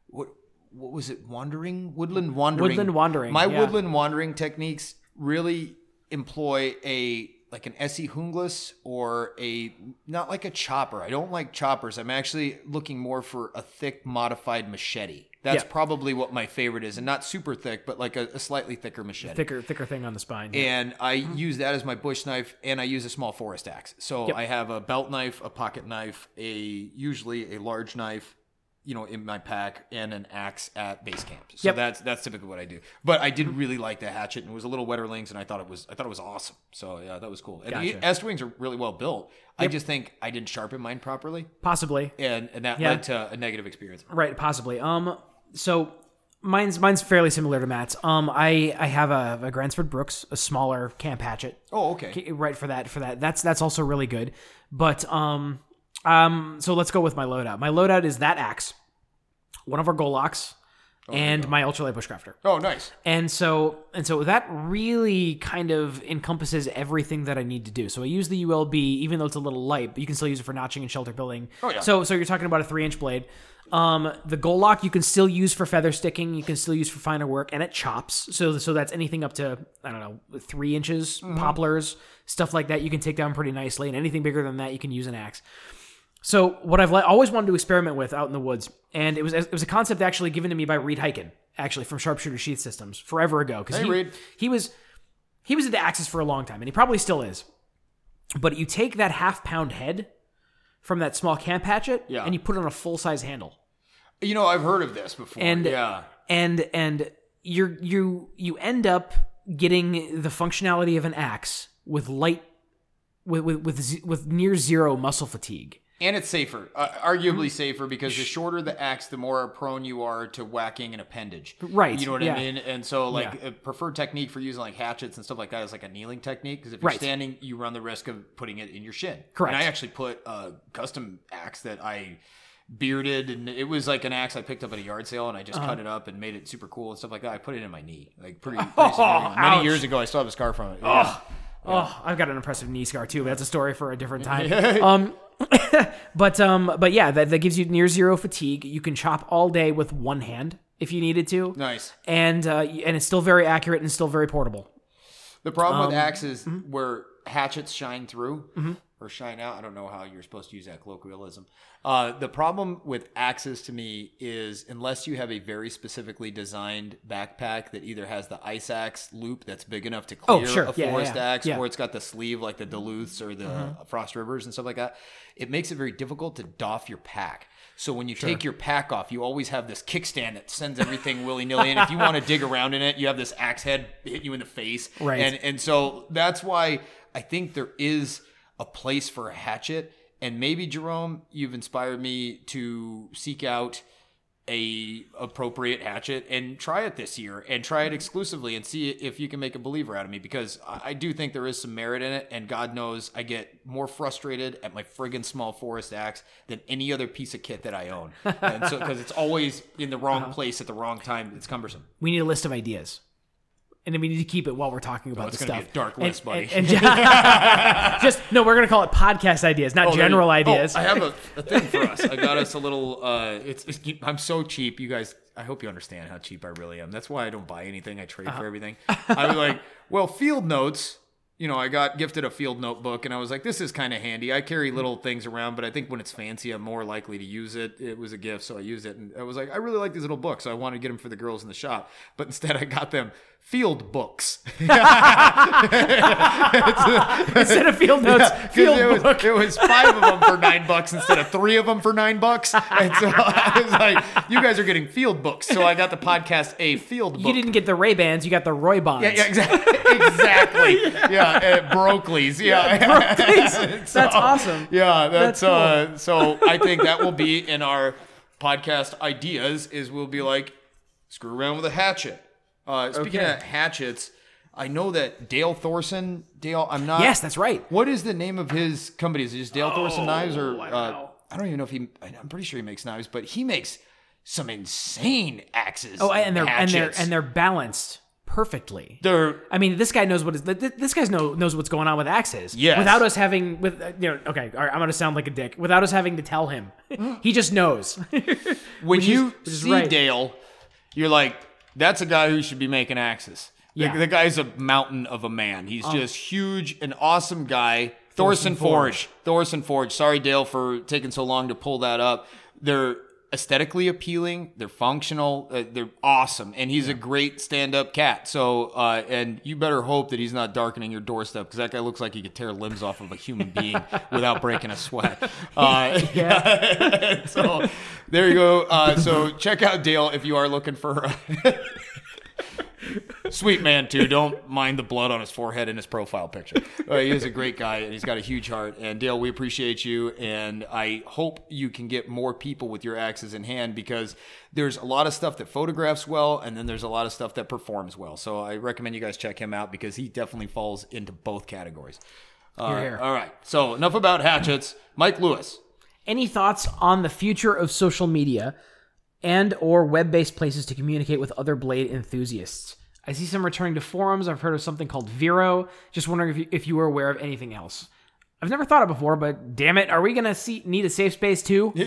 what what was it, wandering woodland wandering Woodland wandering, My yeah. woodland wandering techniques really employ a like an ESEE Junglas or a not like a chopper. I don't like choppers. I'm actually looking more for a thick modified machete. That's Yeah. probably what my favorite is, and not super thick, but like a, a slightly thicker machete. thicker, thicker thing on the spine. yeah. And I use that as my bush knife, and I use a small forest axe. So Yep. I have a belt knife, a pocket knife, a usually a large knife, you know, in my pack, and an axe at base camp. So Yep. that's that's typically what I do. But I did really like the hatchet, and it was a little Wetterlings, and I thought it was I thought it was awesome. So yeah, that was cool. And the Gotcha. S wings are really well built. I just think I didn't sharpen mine properly, Possibly. and and that Yeah. led to a negative experience. Right, possibly. Um, so mine's mine's fairly similar to Matt's. Um, I I have a, a Gransfors Bruks, a smaller camp hatchet. Oh, okay. Right for that for that. That's that's also really good. But um um so let's go with my loadout. My loadout is that axe, one of our Goloks, and my ultralight bushcrafter. Oh, nice. And so and so that really kind of encompasses everything that I need to do. So I use the ULB, even though it's a little light, but you can still use it for notching and shelter building. Oh, yeah. So so you're talking about a three inch blade. Um, the Golok you can still use for feather sticking. You can still use for finer work, and it chops. So so that's anything up to I don't know three inches, Mm-hmm. poplars, stuff like that. You can take down pretty nicely, and anything bigger than that, you can use an axe. So what I've always wanted to experiment with out in the woods, and it was it was a concept actually given to me by Reed Hyken, actually from Sharpshooter Sheath Systems, forever ago. Because Hey, he, Reed. he was he was into axes for a long time, and he probably still is. But you take that half pound head from that small camp hatchet, Yeah. and you put it on a full size handle, You know, I've heard of this before. and yeah. and and you're you you end up getting the functionality of an axe with light with with with, with near zero muscle fatigue. And it's safer, uh, arguably safer, because the shorter the axe, the more prone you are to whacking an appendage. Right, You know what yeah. I mean? And so, like, Yeah. a preferred technique for using like hatchets and stuff like that is like a kneeling technique. Because if you're Right. standing, you run the risk of putting it in your shin. Correct. And I actually put a custom axe that I bearded, and it was like an axe I picked up at a yard sale, and I just Uh-huh. cut it up and made it super cool and stuff like that. I put it in my knee, like pretty, pretty significant. Many years ago. I still have a scar from it. Yeah. Oh, I've got an impressive knee scar too, but that's a story for a different time. um, but um, but yeah, that, that gives you near zero fatigue. You can chop all day with one hand if you needed to, Nice. and uh, and it's still very accurate and still very portable. The problem Um, with axes mm-hmm. where hatchets shine through or shine out. I don't know how you're supposed to use that colloquialism. Uh, the problem with axes to me is unless you have a very specifically designed backpack that either has the ice axe loop that's big enough to Oh, clear sure. a Yeah, forest yeah, axe, yeah. Mm-hmm. or it's got the sleeve like the Duluths or the Frost Rivers and stuff like that, it makes it very difficult to doff your pack. So when you take your pack off, you always have this kickstand that sends everything willy nilly. And if you want to dig around in it, you have this axe head hit you in the face. Right. And and so that's why I think there is a place for a hatchet. And maybe Jerome, you've inspired me to seek out a appropriate hatchet and try it this year and try it exclusively and see if you can make a believer out of me because I do think there is some merit in it and God knows I get more frustrated at my friggin' small forest axe than any other piece of kit that I own and so because it's always in the wrong Uh-huh. place at the wrong time it's cumbersome We need a list of ideas, and then we need to keep it while we're talking about Oh, the stuff. dark And- list, buddy. and- and ju- just no, we're gonna call it podcast ideas, not Oh, you- general oh, ideas. I have a, a thing for us. I got us a little. Uh, it's, it's I'm so cheap, you guys. I hope you understand how cheap I really am. That's why I don't buy anything. I trade Uh-huh. for everything. I was like, well, field notes you know, I got gifted a field notebook and I was like, this is kind of handy. I carry little things around, but I think when it's fancy, I'm more likely to use it. It was a gift, so I used it. And I was like, I really like these little books. So I wanted to get them for the girls in the shop. But instead, I got them field books. Instead of field notes, 'Cause field it was, book. it was five of them for nine bucks instead of three of them for nine bucks. And so I was like, you guys are getting field books. So I got the podcast A Field Book. You didn't get the Ray Bans, you got the Roy Bonds. Yeah, yeah, exactly. exactly. Yeah, at Brokley's. Yeah. Brokley's. That's awesome. Yeah, that's, That's cool. uh so I think that will be in our podcast ideas is we'll be like screw around with a hatchet. Uh speaking Okay. of hatchets, I know that Dale Thorson, Dale, I'm not Yes, that's right. What is the name of his company? Is it just Dale Thorson Knives or Oh, I don't uh. I don't even know if he I'm pretty sure he makes knives, but he makes some insane axes. Oh, and they're and they're and they're balanced perfectly. they're I mean, this guy knows what is th- th- this guy know, knows what's going on with axes. Yes. Without us having with uh, you know, okay, all right, I'm gonna sound like a dick. Without us having to tell him, he just knows. when Which you is see right. Dale, you're like, that's a guy who should be making axes. The- Yeah. The, guy's a mountain of a man. He's oh. just huge, an awesome guy. Thorson, Forge. Thorson Forge. Sorry, Dale, for taking so long to pull that up. They're aesthetically appealing. They're functional. Uh, they're awesome. And he's a great stand-up cat. So, uh, and you better hope that he's not darkening your doorstep because that guy looks like he could tear limbs off of a human being without breaking a sweat. Uh, yeah. so there you go. Uh, so check out Dale if you are looking for. Sweet man too. Don't mind the blood on his forehead in his profile picture. Uh, he is a great guy and he's got a huge heart. And Dale, we appreciate you. And I hope you can get more people with your axes in hand because there's a lot of stuff that photographs well, and then there's a lot of stuff that performs well. So I recommend you guys check him out because he definitely falls into both categories. Uh, Here, here. All right. So enough about hatchets. Mike Lewis. Any thoughts on the future of social media and or web-based places to communicate with other blade enthusiasts? I see some returning to forums. I've heard of something called Vero. Just wondering if you, if you were aware of anything else. I've never thought of it before, but damn it, are we gonna see need a safe space too? Good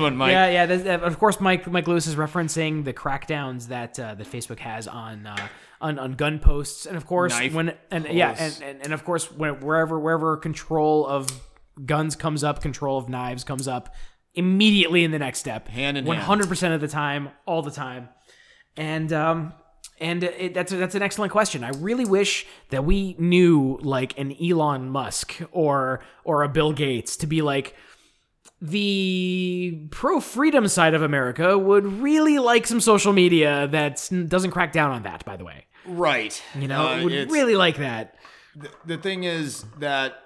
one, Mike. Yeah, yeah. Of course, Mike Mike Lewis is referencing the crackdowns that uh, that Facebook has on uh, on on gun posts, and of course Knife when and yeah, and, and, and of course when, wherever wherever control of guns comes up, control of knives comes up immediately in the next step, Hand in one hand. hundred percent of the time, all the time, and um. And it, that's that's an excellent question. I really wish that we knew like an Elon Musk or or a Bill Gates to be like, the pro freedom side of America would really like some social media that doesn't crack down on that, by the way. Right. You know, Uh, would really like that. the thing is that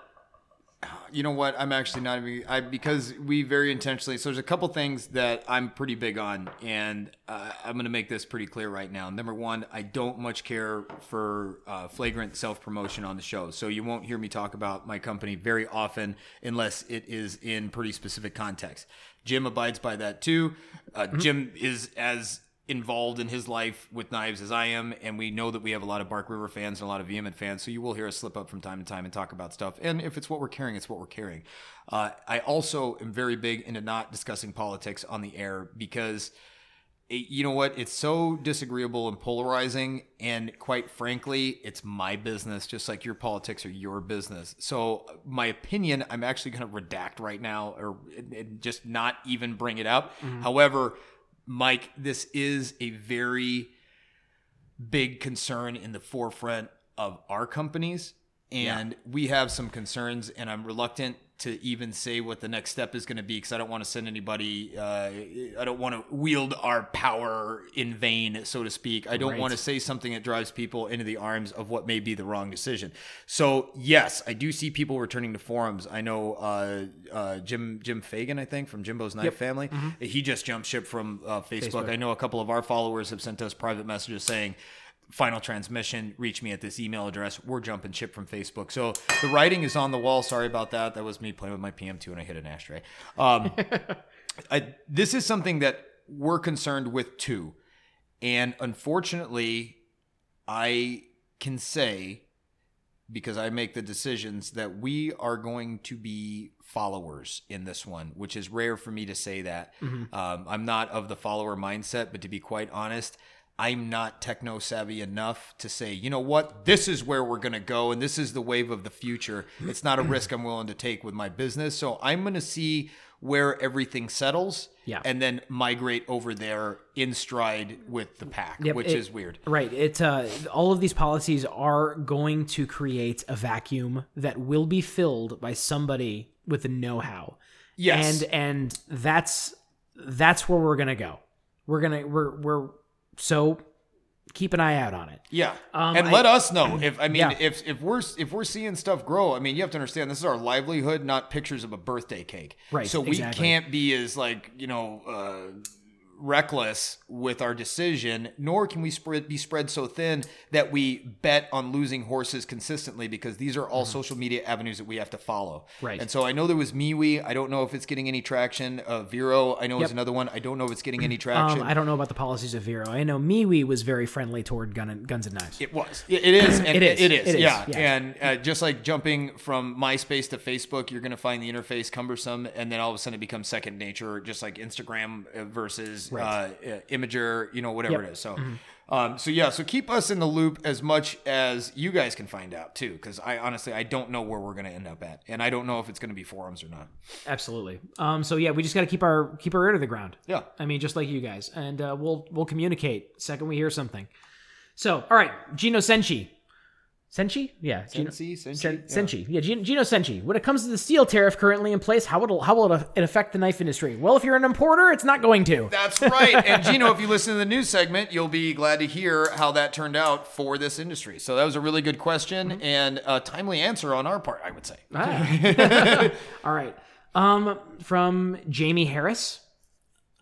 you know what? I'm actually not even i because we very intentionally so there's a couple things that i'm pretty big on and uh, i'm going to make this pretty clear right now. Number one i don't much care for uh, flagrant self-promotion on the show so you won't hear me talk about my company very often unless it is in pretty specific context. Jim abides by that too. Uh, jim is as involved in his life with knives as I am, and we know that we have a lot of Bark River fans and a lot of Vehement fans, so you will hear us slip up from time to time and talk about stuff. And if it's what we're carrying, it's what we're carrying. Uh, I also am very big into not discussing politics on the air because it- you know what? It's so disagreeable and polarizing, and quite frankly, it's my business, just like your politics are your business. So, uh, my opinion, I'm actually going to redact right now, or just not even bring it up. Mm-hmm. However, Mike, this is a very big concern in the forefront of our companies. And we have some concerns, and I'm reluctant to even say what the next step is going to be because I don't want to send anybody, uh, I don't want to wield our power in vain, so to speak. I don't Right. want to say something that drives people into the arms of what may be the wrong decision. So, yes, I do see people returning to forums. I know uh, uh, Jim Jim Fagan, I think, from Jimbo's Knife Family. He just jumped ship from uh, Facebook. Facebook. I know a couple of our followers have sent us private messages saying, final transmission, reach me at this email address. We're jumping ship from Facebook. So the writing is on the wall. Sorry about that. That was me playing with my PM2 and I hit an ashtray. Um, I, this is something that we're concerned with too. And unfortunately, I can say, because I make the decisions, that we are going to be followers in this one, which is rare for me to say that. Um, I'm not of the follower mindset, but to be quite honest, I'm not techno savvy enough to say, you know what, this is where we're going to go and this is the wave of the future. It's not a risk I'm willing to take with my business. So I'm going to see where everything settles Yeah. and then migrate over there in stride with the pack, Yep, which it- is weird. Right. It's uh, all of these policies are going to create a vacuum that will be filled by somebody with the know-how. Yes. And and that's that's where we're gonna go. We're gonna we're we're so keep an eye out on it. Yeah, Um, and I- let us know if I mean Yeah. if if we're if we're seeing stuff grow. I mean, you have to understand this is our livelihood, not pictures of a birthday cake. Right, So we exactly. can't be as like you know uh, reckless with our decision, nor can we spread be spread so thin that we bet on losing horses consistently because these are all social media avenues that we have to follow. Mm-hmm. Right. And so I know there was MeWe. I don't know if it's getting any traction. Uh, Vero, I know Yep. is another one. I don't know if it's getting any traction. Um, I don't know about the policies of Vero. I know MeWe was very friendly toward gun and, guns and knives. It was. It it is. And It is. It is. It is, Yeah. yeah. And uh, just like jumping from MySpace to Facebook, you're going to find the interface cumbersome, and then all of a sudden it becomes second nature, just like Instagram uh, versus uh, uh, Imgur, you know, whatever Yep. Mm-hmm. it is. So. Um, so yeah, so keep us in the loop as much as you guys can find out too, because I honestly I don't know where we're gonna end up at, and I don't know if it's gonna be forums or not. Absolutely. Um. So yeah, we just got to keep our keep our ear to the ground. Yeah. I mean, just like you guys, and uh, we'll we'll communicate second we hear something. So, all right, Gino Senchi. Senchi? Yeah. Senchi, Sen- yeah. Senchi. Yeah, Gino, Gino Senchi. When it comes to the steel tariff currently in place, how will how will it affect the knife industry? Well, if you're an importer, it's not going to. That's right. And Gino, if you listen to the news segment, you'll be glad to hear how that turned out for this industry. So that was a really good question and a timely answer on our part, I would say. Ah. All right. Um, from Jamie Harris.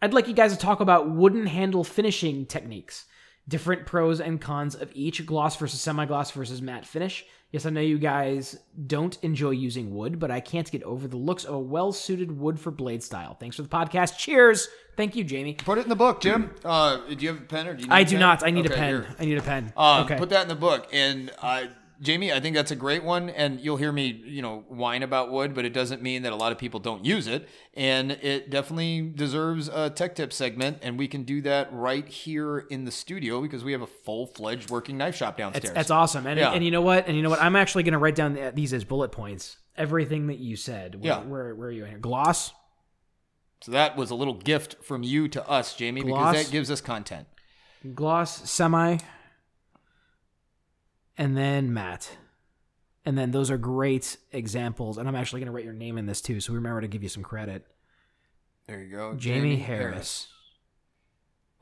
I'd like you guys to talk about wooden handle finishing techniques, different pros and cons of each gloss versus semi-gloss versus matte finish. Yes, I know you guys don't enjoy using wood, but I can't get over the looks of a well-suited wood for blade style. Thanks for the podcast. Cheers. Thank you, Jamie. Put it in the book, Jim. Uh, do you have a pen or do you need I do pen? not. I need a pen. here. I need a pen. Um, okay. Put that in the book. And uh, Jamie, I think that's a great one. And you'll hear me, you know, whine about wood, but it doesn't mean that a lot of people don't use it. And it definitely deserves a tech tip segment. And we can do that right here in the studio because we have a full fledged working knife shop downstairs. That's awesome. And, Yeah. and you know what? And you know what? I'm actually going to write down these as bullet points. Everything that you said. Where, Yeah. Where, where are you in here? Gloss. So that was a little gift from you to us, Jamie, Gloss. because that gives us content. gloss semi and then Matt. and then those are great examples and i'm actually going to write your name in this too so remember to give you some credit There you go. jamie, harris.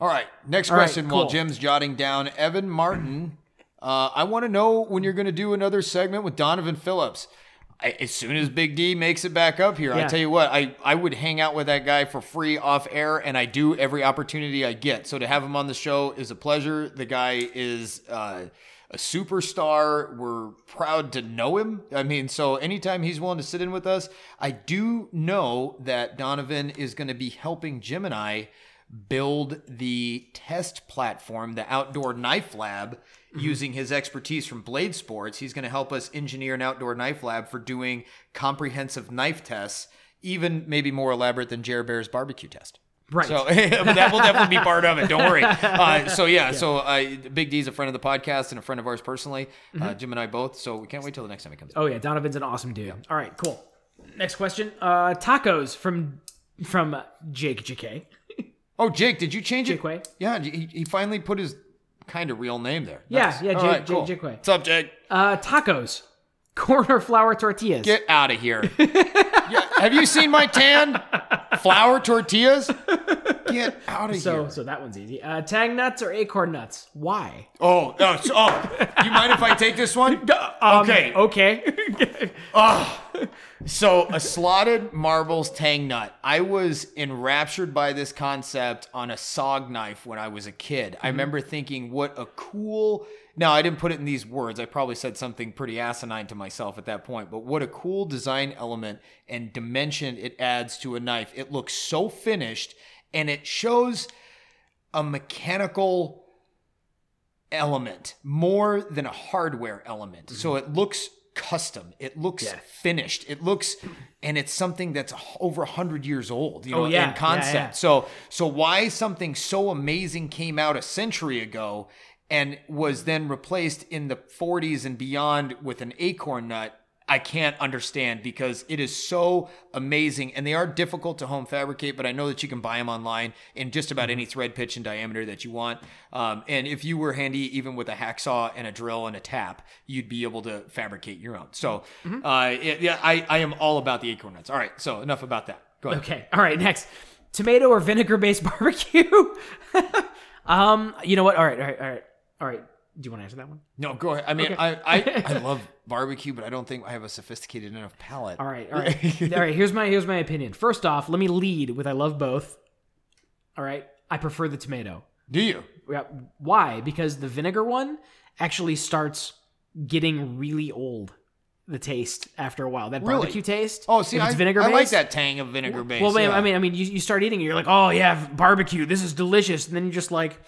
All right. Next All right, question while cool. Jim's jotting down. Evan Martin, uh, I want to know when you're going to do another segment with Donovan Phillips. I, as soon as Big D makes it back up here, I tell you what, I, I would hang out with that guy for free off air, and I do every opportunity I get. So to have him on the show is a pleasure. The guy is uh, a superstar. We're proud to know him. I mean, so anytime he's willing to sit in with us, I do know that Donovan is going to be helping Jim and I build the test platform, the outdoor knife lab, mm-hmm. using his expertise from Blade Sports. He's going to help us engineer an outdoor knife lab for doing comprehensive knife tests, even maybe more elaborate than Jer Bear's barbecue test. Right. So that will definitely be part of it. Don't worry. Uh, so yeah, so uh, Big D's a friend of the podcast and a friend of ours personally. Uh, Jim and I both. So we can't wait till the next time he comes. oh yeah donovan's an awesome dude all right cool next question uh tacos from from jake jk Oh, Jake, did you change it? Jake Way. Yeah, he, he finally put his kind of real name there. Yeah, Nice. yeah, Jake- cool. Jake- Jake Way. What's up, Jake? uh tacos corn or flour tortillas Get out of here. Have you seen my tan? Flour tortillas? Get out of so here. so that one's easy uh tang nuts or acorn nuts why Oh, oh, so- oh, you mind if I take this one? Um, Okay. okay So a slotted marbles tang nut. I was enraptured by this concept on a SOG knife when I was a kid. I remember thinking, what a cool. Now I didn't put it in these words. I probably said something pretty asinine to myself at that point. But what a cool design element and dimension it adds to a knife. It looks so finished, and it shows a mechanical element more than a hardware element. So it looks custom. It looks finished. It looks, and it's something that's over a hundred years old. You oh, know, Oh, yeah. in concept. Yeah, yeah. So, so why something so amazing came out a century ago and was then replaced in the 40s and beyond with an acorn nut? I can't understand because it is so amazing and they are difficult to home fabricate, but I know that you can buy them online in just about any thread pitch and diameter that you want. Um, and if you were handy, even with a hacksaw and a drill and a tap, you'd be able to fabricate your own. So, uh, it- yeah, I, I am all about the acorn nuts. All right. So enough about that. Go ahead. Okay. All right. Next, tomato or vinegar based barbecue. um. You know what? All right. All right. All right. All right. Do you want to answer that one? No, go ahead. I mean, Okay. I, I, I love barbecue, but I don't think I have a sophisticated enough palate. All right. All right. all right. Here's my here's my opinion. First off, let me lead with I love both. All right. I prefer the tomato. Do you? Yeah, Why? Because the vinegar one actually starts getting really old. The taste after a while, that Really? barbecue taste. Oh, see, if I, it's vinegar I like that tang of vinegar base. Well, man, yeah. I mean, I mean, you, you start eating it, you're like, oh yeah, barbecue, this is delicious, and then you're just like,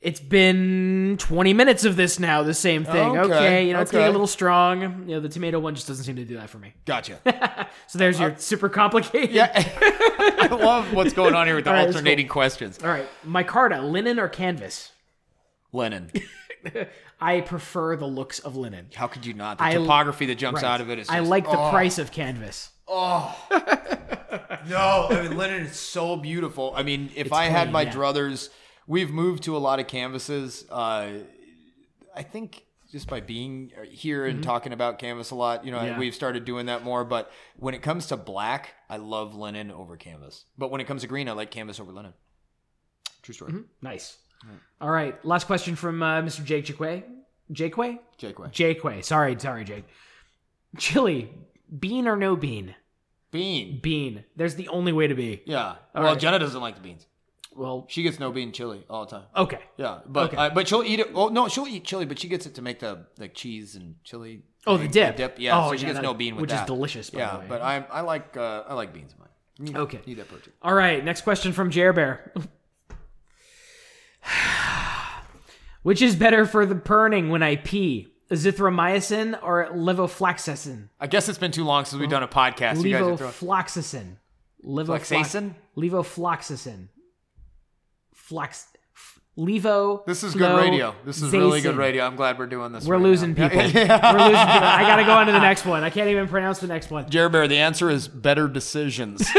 it's been 20 minutes of this now, the same thing. Okay, Okay, you know, it's getting a little strong. You know, the tomato one just doesn't seem to do that for me. gotcha. So there's your uh, super complicated. yeah, I love what's going on here with the right, alternating questions. All right, micarta, linen or canvas? Linen. I prefer the looks of linen. How could you not? The I- topography that jumps Right. out of it is. I like the oh. price of canvas. Oh no, I mean linen is so beautiful. I mean, if I had clean, my yeah. druthers, we've moved to a lot of canvases. Uh, I think just by being here and talking about canvas a lot, you know, Mm-hmm. Yeah. we've started doing that more. But when it comes to black, I love linen over canvas. But when it comes to green, I like canvas over linen. True story. Mm-hmm. Nice. All right, last question from uh, Mr. Jake Jaquay. Jaquay? Jake Way. Jaquay. Sorry, sorry, Jake. Chili, bean or no bean? Bean. Bean. There's the only way to be. Yeah. All well, right. Jenna doesn't like the beans. Well, She gets no bean chili all the time. okay. Yeah, but Okay. uh, but she'll eat it. Oh no, she'll eat chili, but she gets it to make the like cheese and chili. Oh, the thing, dip. dip. Yeah, Oh, so she yeah, gets that- no bean with which is that. delicious, by yeah, the way. but I I like uh, I like beans in mine. Need- Okay. need that protein. All right, next question from Jer Bear. Which is better for the burning when I pee? Azithromycin or levofloxacin? I guess it's been too long since we've done a podcast. You guys are throwing. Levofloxacin. Levofloxacin. Flax. f- Levo. This is good radio. This is really good radio. I'm glad we're doing this. We're right losing now. people. We're losing people. I gotta go on to the next one. I can't even pronounce the next one. Jerry Bear, the answer is better decisions.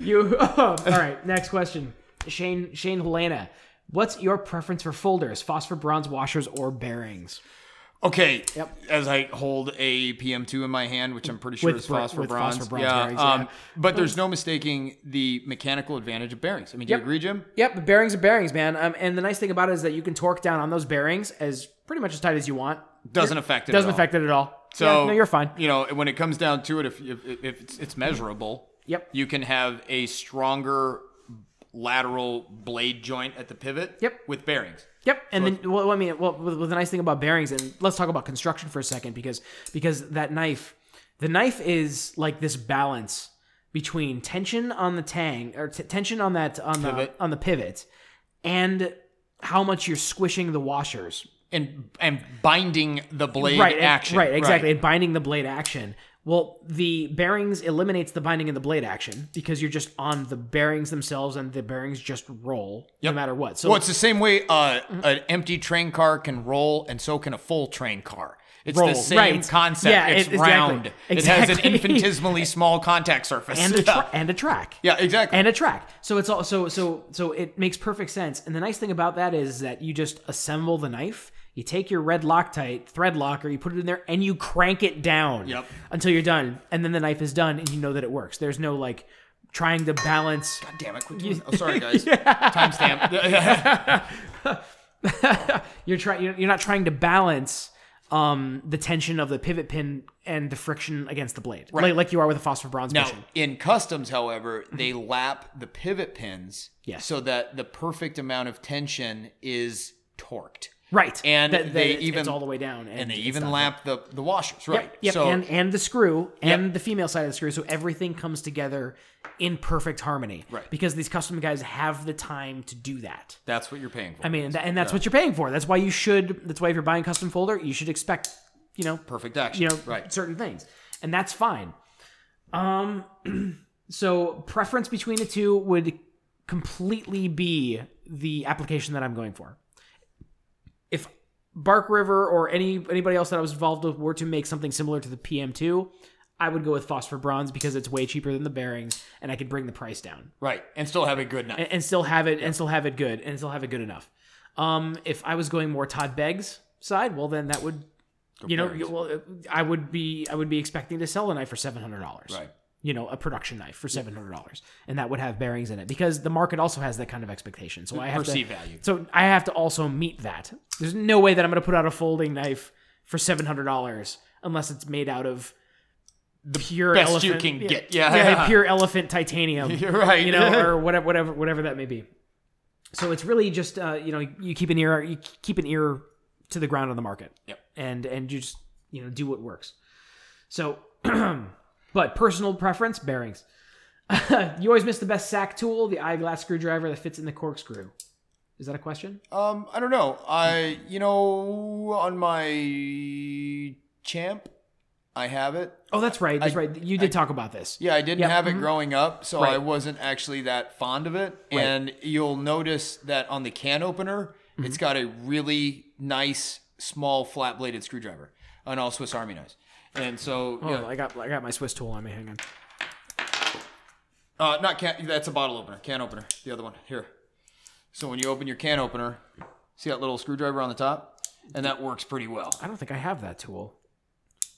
You. Oh, all right. Next question. Shane Shane Helena. What's your preference for folders? Phosphor bronze washers or bearings? Okay. Yep. As I hold a PM2 in my hand, which I'm pretty sure With is phosphor with bronze. phosphor bronze yeah. bearings, um, yeah. But there's no mistaking the mechanical advantage of bearings. I mean, do Yep. you agree, Jim? Yep, bearings are bearings, man. Um, and the nice thing about it is that you can torque down on those bearings as pretty much as tight as you want. Doesn't affect it. Doesn't at all. affect it at all. So Yeah, no, you're fine. You know, when it comes down to it, if if, if it's, it's measurable, Yep. you can have a stronger lateral blade joint at the pivot. Yep. With bearings. Yep, and then well, I mean, well, with the nice thing about bearings, and let's talk about construction for a second because because that knife, the knife is like this balance between tension on the tang or t- tension on that on Pivot. the on the pivot, and how much you're squishing the washers. And and binding the blade right, action. right, exactly, and binding the blade action. Well, the bearings eliminates the binding of the blade action because you're just on the bearings themselves, and the bearings just roll no matter what. So Well, it's the same way uh, an empty train car can roll, and so can a full train car. It's Roll, the same right. concept. Yeah, it's it- exactly. round. It has an Exactly. infinitesimally small contact surface. and a yeah. tra- and a track. yeah, exactly. and a track. So it's all so so so it makes perfect sense. And the nice thing about that is that you just assemble the knife. You take your red Loctite thread locker, you put it in there, and you crank it down Yep. until you're done. And then the knife is done, and you know that it works. There's no like trying to balance. God damn it! Quit doing Oh, sorry, guys. Timestamp. You're trying. You're you're not trying to balance um the tension of the pivot pin and the friction against the blade, like, like you are with a phosphor bronze Now, bushing. in customs, however, they lap the pivot pins Yes. so that the perfect amount of tension is torqued. Right. And That- that they it's- even it's all the way down, and, and they even lamp the the washers, right? Yep, yep, So and and the screw and Yep. the female side of the screw, so everything comes together in perfect harmony. Right. Because these custom guys have the time to do that. that's what you're paying for. I mean, and, that, and that's what you're paying for. That's why you should. That's why if you're buying custom folder, you should expect, you know, perfect action. you know, right? certain things, and that's fine. Um, so preference between the two would completely be the application that I'm going for. Bark River or any anybody else that I was involved with were to make something similar to the PM2, I would go with phosphor bronze because it's way cheaper than the bearings, and I could bring the price down Right, and still have a good knife. and, and still have it and still have it good and still have it good enough. Um, if I was going more Todd Beggs side, well then that would, you know, bearings. well I would be I would be expecting to sell a knife for seven hundred dollars. Right. You know, a production knife for seven hundred dollars, and that would have bearings in it because the market also has that kind of expectation. So I have Perceived to, value. So I have to also meet that. There's no way that I'm going to put out a folding knife for seven hundred dollars unless it's made out of the pure best elephant, you can yeah, get. Yeah. pure elephant titanium You're right. you know, or whatever, whatever, whatever that may be. So it's really just uh, you know you keep an ear you keep an ear to the ground on the market. Yep. And and you just you know do what works. So, but personal preference bearings. you always miss the best sack tool, the eyeglass screwdriver that fits in the corkscrew. Is that a question? Um, I don't know. I you know on my champ, I have it. Oh, that's right. That's I- right. You did talk about this. Yeah, I didn't Yep, have it mhm. growing up, so Right. I wasn't actually that fond of it. Right. And you'll notice that on the can opener, Mm-hmm. it's got a really nice small flat bladed screwdriver, an all Swiss Army knife. And so, Oh, yeah, I got I got my Swiss tool on me. Hang on. uh, not can. That's a bottle opener, can opener. The other one here. So when you open your can opener, see that little screwdriver on the top, and that works pretty well. I don't think I have that tool.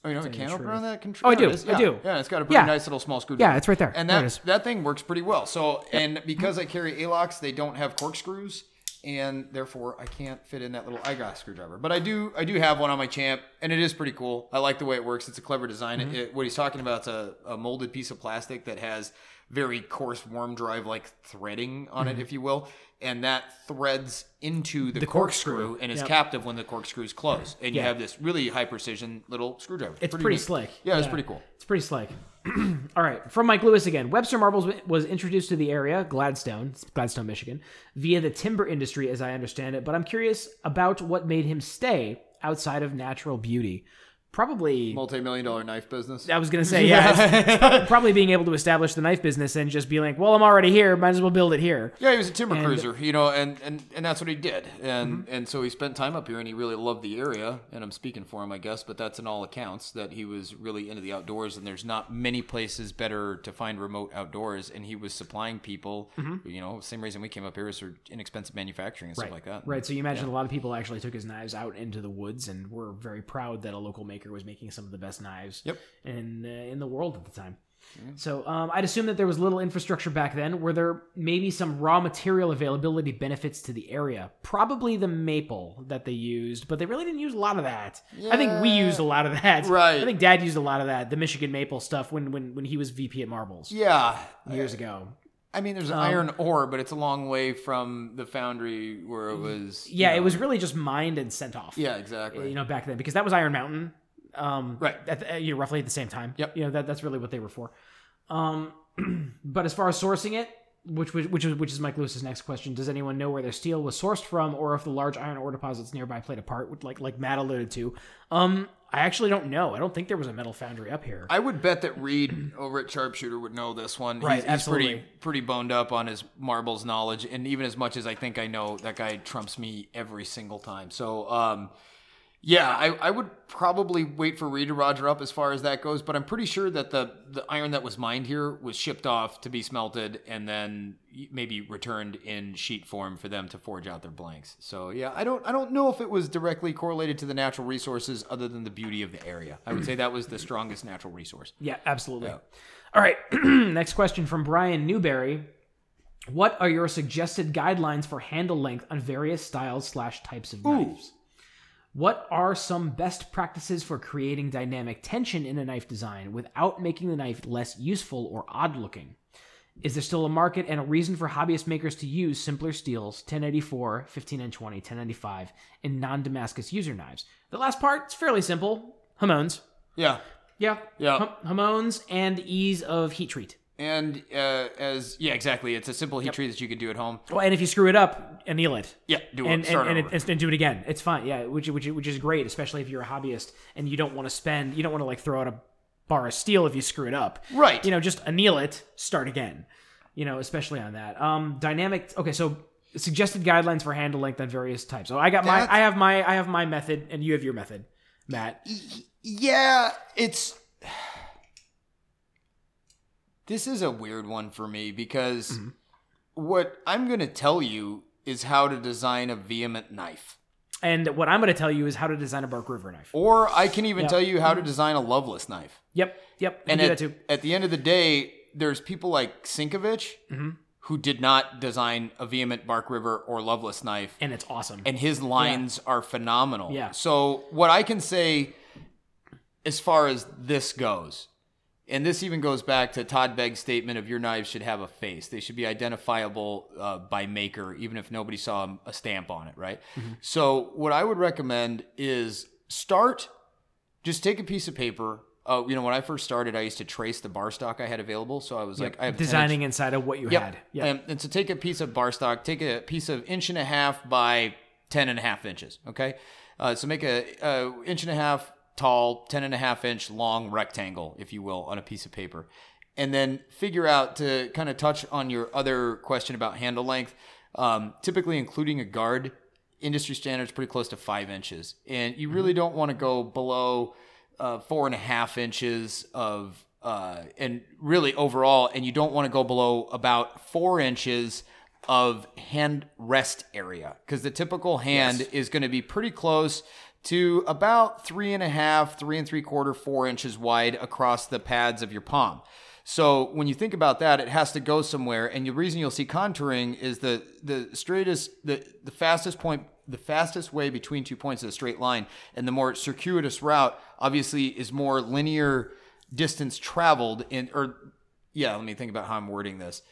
Oh, you know you can opener on that control? Oh, I do. I do. Yeah, it's got a pretty Yeah. nice little small screwdriver. Yeah, it's right there. And There it that thing works pretty well. So, and because I carry Alox, they don't have corkscrews, and therefore I can't fit in that little eyeglass screwdriver. But I do I do have one on my Champ, and it is pretty cool. I like the way it works. It's a clever design. Mm-hmm. It, it- what he's talking about is a, a molded piece of plastic that has very coarse worm drive like threading on Mm-hmm. it, if you will. And that threads into the, corkscrew. corkscrew, and is Yep. captive when the corkscrews close. And you have this really high precision little screwdriver. It's pretty, neat. slick. Yeah, it's pretty cool. It's pretty slick. All right, from Mike Lewis again. Webster Marbles was introduced to the area, Gladstone, Gladstone, Michigan, via the timber industry, as I understand it. But I'm curious about what made him stay outside of natural beauty. Probably, Multi-million dollar knife business. I was gonna say, yeah, probably being able to establish the knife business and just be like, well, I'm already here, might as well build it here. Yeah, he was a timber And- cruiser, you know, and, and, and that's what he did. And Mm-hmm. and so he spent time up here and he really loved the area. And I'm speaking for him, I guess, but that's in all accounts that he was really into the outdoors. And there's not many places better to find remote outdoors. And he was supplying people, you know, same reason we came up here is for inexpensive manufacturing and stuff like that. Mm-hmm. Right. So you imagine a lot of people actually took his knives out into the woods and were very proud that a local maker was making some of the best knives Yep. in uh, in the world at the time. So um, I'd assume that there was little infrastructure back then. Were there maybe some raw material availability benefits to the area? Probably the maple that they used, but they really didn't use a lot of that. I think we Yeah. used a lot of that. Right. I think Dad used a lot of that, the Michigan maple stuff when when when he was VP at Marbles Yeah. years ago. I mean, Um, there's an iron ore, but it's a long way from the foundry where it was. you Yeah, it was really just mined and sent off. Yeah, exactly. you know, back then because that was Iron Mountain, um, Right. At the, you know, roughly at the same time. Yep. You know that that's really what they were for. Um, but as far as sourcing it, which which which is which is Mike Lewis's next question, does anyone know where their steel was sourced from, or if the large iron ore deposits nearby played a part? With, like like Matt alluded to. Um, I actually don't know. I don't think there was a metal foundry up here. I would bet that Reed over at Sharpshooter would know this one. Right, he's, he's absolutely. pretty pretty boned up on his marbles knowledge, and even as much as I think I know, that guy trumps me every single time. So, um, yeah, I, I would probably wait for Reed to roger up as far as that goes, but I'm pretty sure that the the iron that was mined here was shipped off to be smelted and then maybe returned in sheet form for them to forge out their blanks. So yeah, I don't I don't know if it was directly correlated to the natural resources other than the beauty of the area. I would say that was the strongest natural resource. Yeah, absolutely. All right. Next question from Brian Newberry. What are your suggested guidelines for handle length on various styles slash types of knives? What are some best practices for creating dynamic tension in a knife design without making the knife less useful or odd looking? Is there still a market and a reason for hobbyist makers to use simpler steels, 1084, 15N20, 1095, and non Damascus user knives? The last part is fairly simple Hamons. Yeah. Yeah. Yeah. Hum- Hamones and ease of heat treat. And uh, as yeah, exactly. It's a simple heat treat that you can do at home. Well, and if you screw it up, anneal it. Yeah, do it. and, and, and, it, and do it again. It's fine. Yeah, which which which is great, especially if you're a hobbyist and you don't want to spend, you don't want to like throw out a bar of steel if you screw it up. Right. You know, just anneal it, start again. You know, especially on that. Um, dynamic. Okay, so suggested guidelines for handle length on various types. So I got my, I have my, I have my method, and you have your method, Matt. Yeah, it's. This is a weird one for me because Mm-hmm. what I'm going to tell you is how to design a vehement knife. And what I'm going to tell you is how to design a Bark River knife. Or I can even Yeah. tell you how to design a loveless knife. Yep, yep. And at, at the end of the day, there's people like Sinkevich Mm-hmm. who did not design a vehement Bark River or loveless knife. And it's awesome. and his lines are phenomenal. Yeah. So what I can say as far as this goes, and this even goes back to Todd Begg's statement of your knives should have a face. They should be identifiable uh, by maker, even if nobody saw a stamp on it, right? So what I would recommend is start. Just take a piece of paper. Uh, you know, when I first started, I used to trace the bar stock I had available. So I was like, I have 10 inch Designing inside of what you Yep. had. Yeah. And, and so take a piece of bar stock, take a piece of inch and a half by 10 and a half inches. Okay. Uh, so make a, a inch and a half tall, 10 and a half inch long rectangle, if you will, on a piece of paper. And then figure out to kind of touch on your other question about handle length, um, typically including a guard. Industry standards pretty close to five inches. And you really don't want to go below uh, four and a half inches of uh, and really overall, and you don't want to go below about four inches of hand rest area because the typical hand is going to be pretty close to about three and a half, three and three quarter, four inches wide across the pads of your palm. So when you think about that, it has to go somewhere, and the reason you'll see contouring is the the straightest, the the fastest point, the fastest way between two points is a straight line, and the more circuitous route obviously is more linear distance traveled in, or yeah, let me think about how I'm wording this.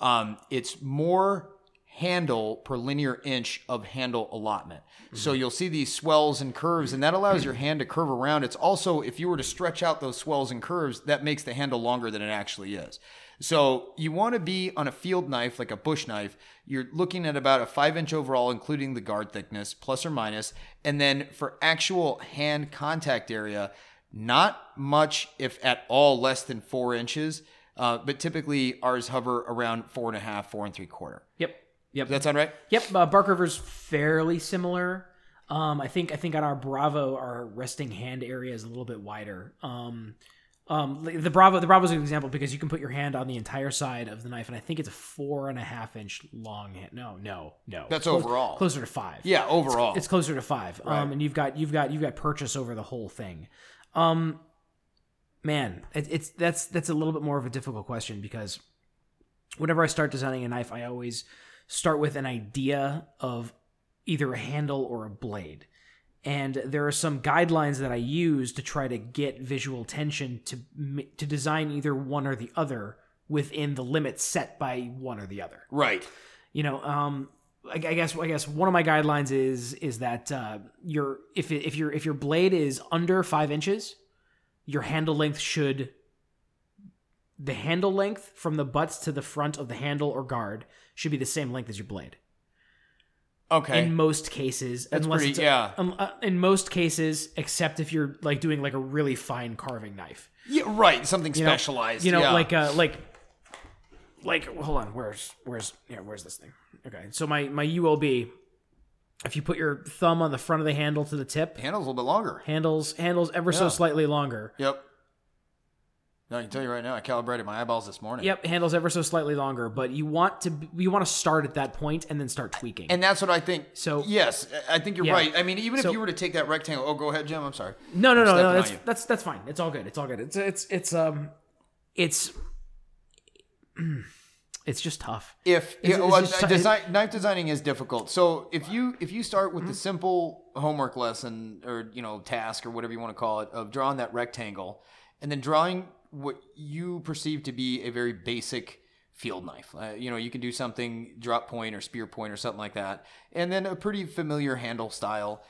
Um, it's more handle per linear inch of handle allotment. So you'll see these swells and curves, and that allows your hand to curve around. It's also, if you were to stretch out those swells and curves, that makes the handle longer than it actually is. So you want to be on a field knife, like a bush knife, you're looking at about a five inch overall, including the guard thickness, plus or minus. And then for actual hand contact area, not much, if at all, less than four inches. Uh, but typically ours hover around four and a half, four and three quarter. Yep. Does that sound right? Yep, uh, Bark River's fairly similar. Um, I think I think on our Bravo, our resting hand area is a little bit wider. Um, um, the the Bravo, the Bravo's an example because you can put your hand on the entire side of the knife, and I think it's a four and a half inch long hand. No, no, no. That's Close- overall. Closer to five. Yeah, overall. It's closer to five. Um, and you've got you've got you've got purchase over the whole thing. Um, man, it, it's that's that's a little bit more of a difficult question because whenever I start designing a knife, I always start with an idea of either a handle or a blade. And there are some guidelines that I use to try to get visual tension to to design either one or the other within the limits set by one or the other right. you know um I, I guess I guess one of my guidelines is is that uh, your if it, if your if your blade is under five inches, your handle length should the handle length from the butts to the front of the handle or guard should be the same length as your blade. Okay. In most cases, That's unless pretty- yeah. um, uh, in most cases, except if you're like doing like a really fine carving knife. yeah, right. Something You know- specialized. You know, yeah. like uh, like like hold on, where's where's yeah, where's this thing? Okay, so my my ULB, if you put your thumb on the front of the handle to the tip, handle's a little bit longer. handles handles ever so slightly longer. Yep. No, I can tell you right now, I calibrated my eyeballs this morning. Yep, handles ever so slightly longer, but you want to you want to start at that point and then start tweaking. And that's what I think. So- yes, I think you're Yeah. right. I mean, even So- if you were to take that rectangle, oh, go ahead, Jim. I'm sorry. no, no, I'm no, no. That's that's that's fine. It's all good. It's all good. It's it's it's um, it's it's just tough. If It's- yeah, well, design, knife designing is difficult. So if you if you start Mm-hmm. with the simple homework lesson or you know task or whatever you want to call it of drawing that rectangle, and then drawing what you perceive to be a very basic field knife. Uh, you know, you can do something drop point or spear point or something like that, and then a pretty familiar handle style,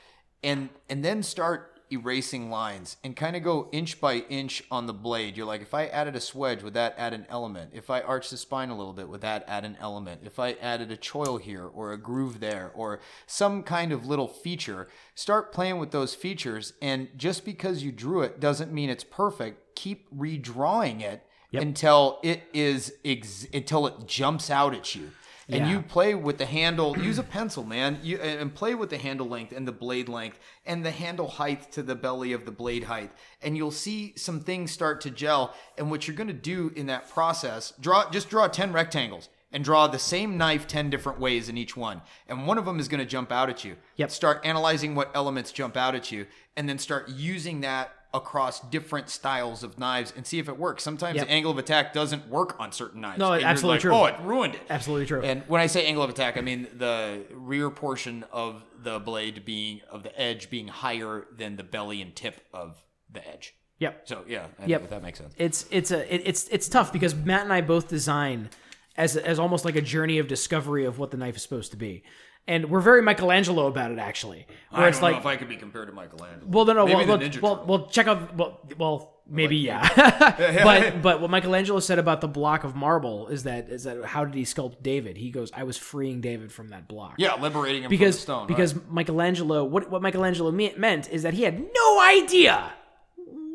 and and then start erasing lines and kind of go inch by inch on the blade. You're like, if I added a swedge, would that add an element? If I arch the spine a little bit, would that add an element? If I added a choil here or a groove there or some kind of little feature, start playing with those features. And just because you drew it doesn't mean it's perfect. Keep redrawing it until it is ex- until it jumps out at you. And Yeah. you play with the handle. Use a pencil, man. You and play with the handle length and the blade length and the handle height to the belly of the blade height, and you'll see some things start to gel. And what you're going to do in that process, draw just draw ten rectangles and draw the same knife ten different ways in each one, and one of them is going to jump out at you. Yep. Start analyzing what elements jump out at you, and then start using that across different styles of knives and see if it works. Sometimes Yep. the angle of attack doesn't work on certain knives. No, absolutely like, true. Oh, it ruined it. Absolutely true. And when I say angle of attack, I mean the rear portion of the blade being of the edge being higher than the belly and tip of the edge. Yep. So yeah, I Yep. that makes sense. It's it's a it, it's it's tough because Matt and I both design as as almost like a journey of discovery of what the knife is supposed to be, and we're very Michelangelo about it actually. Where it's like, if I could be compared to Michelangelo. well, no, no, Maybe well, well, well, well, check out, well, well, maybe yeah, but but what Michelangelo said about the block of marble is that is that how did he sculpt David? He goes, I was freeing David from that block. yeah, liberating him because from the stone. because right. Michelangelo, what what Michelangelo me- meant is that he had no idea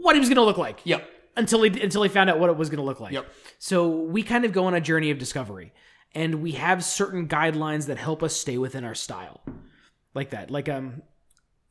what he was going to look like. Yep. Until he until he found out what it was going to look like. Yep. So we kind of go on a journey of discovery, and we have certain guidelines that help us stay within our style, like that. Like um,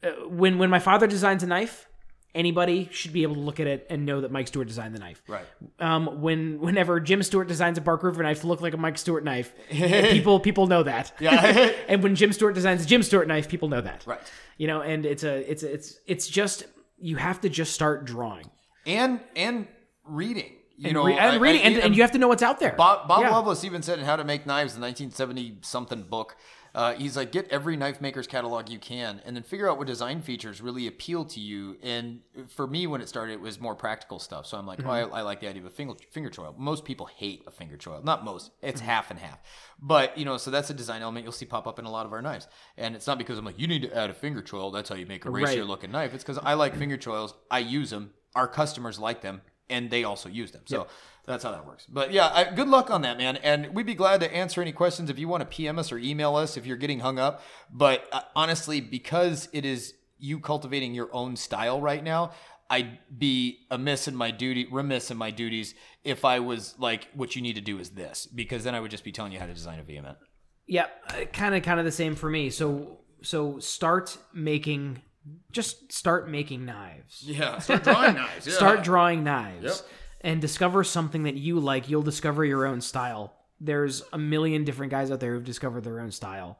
uh, when when my father designs a knife. Anybody should be able to look at it and know that Mike Stewart designed the knife. right. Um, when whenever Jim Stewart designs a Bark River knife to look like a Mike Stewart knife, people people know that. Yeah. and when Jim Stewart designs a Jim Stewart knife, people know that. Right. You know, and it's a it's a, it's it's just you have to just start drawing and and reading. You and, know, re- and I- reading, I- and, and you have to know what's out there. Bob, Bob Yeah. Loveless even said in How to Make Knives, the 1970 something book. Uh, he's like, get every knife maker's catalog you can, and then figure out what design features really appeal to you. And for me, when it started, it was more practical stuff. So I'm like, oh, I, I like the idea of a finger, finger choil. Most people hate a finger choil. Not most. It's half and half. But you know, so that's a design element you'll see pop up in a lot of our knives. And it's not because I'm like, you need to add a finger choil. That's how you make a racier Right. looking knife. It's because I like finger choils. I use them. Our customers like them, and they also use them. So that's how that works. But yeah, I, good luck on that, man. And we'd be glad to answer any questions if you want to PM us or email us if you're getting hung up. But uh, honestly, because it is you cultivating your own style right now, I'd be amiss in my duty, remiss in my duties if I was like, what you need to do is this, because then I would just be telling you how to design a vehement. Yeah, kind of kind of the same for me. So so start making just start making knives. Yeah, start drawing knives. Yeah. Start drawing knives Yep. and discover something that you like. You'll discover your own style. There's a million different guys out there who've discovered their own style,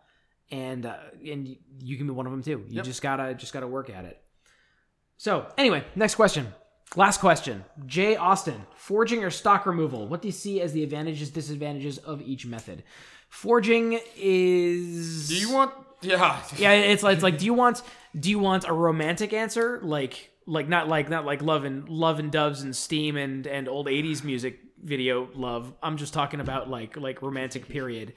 and uh, and you can be one of them too. You just gotta just gotta work at it. So anyway, next question. Last question. Jay Austin, forging or stock removal. What do you see as the advantages, disadvantages of each method? Forging is Do you want? Yeah. yeah it's like it's like do you want do you want a romantic answer? Like like not like not like love and love and doves and steam and and old 80s music video love. I'm just talking about like like romantic period.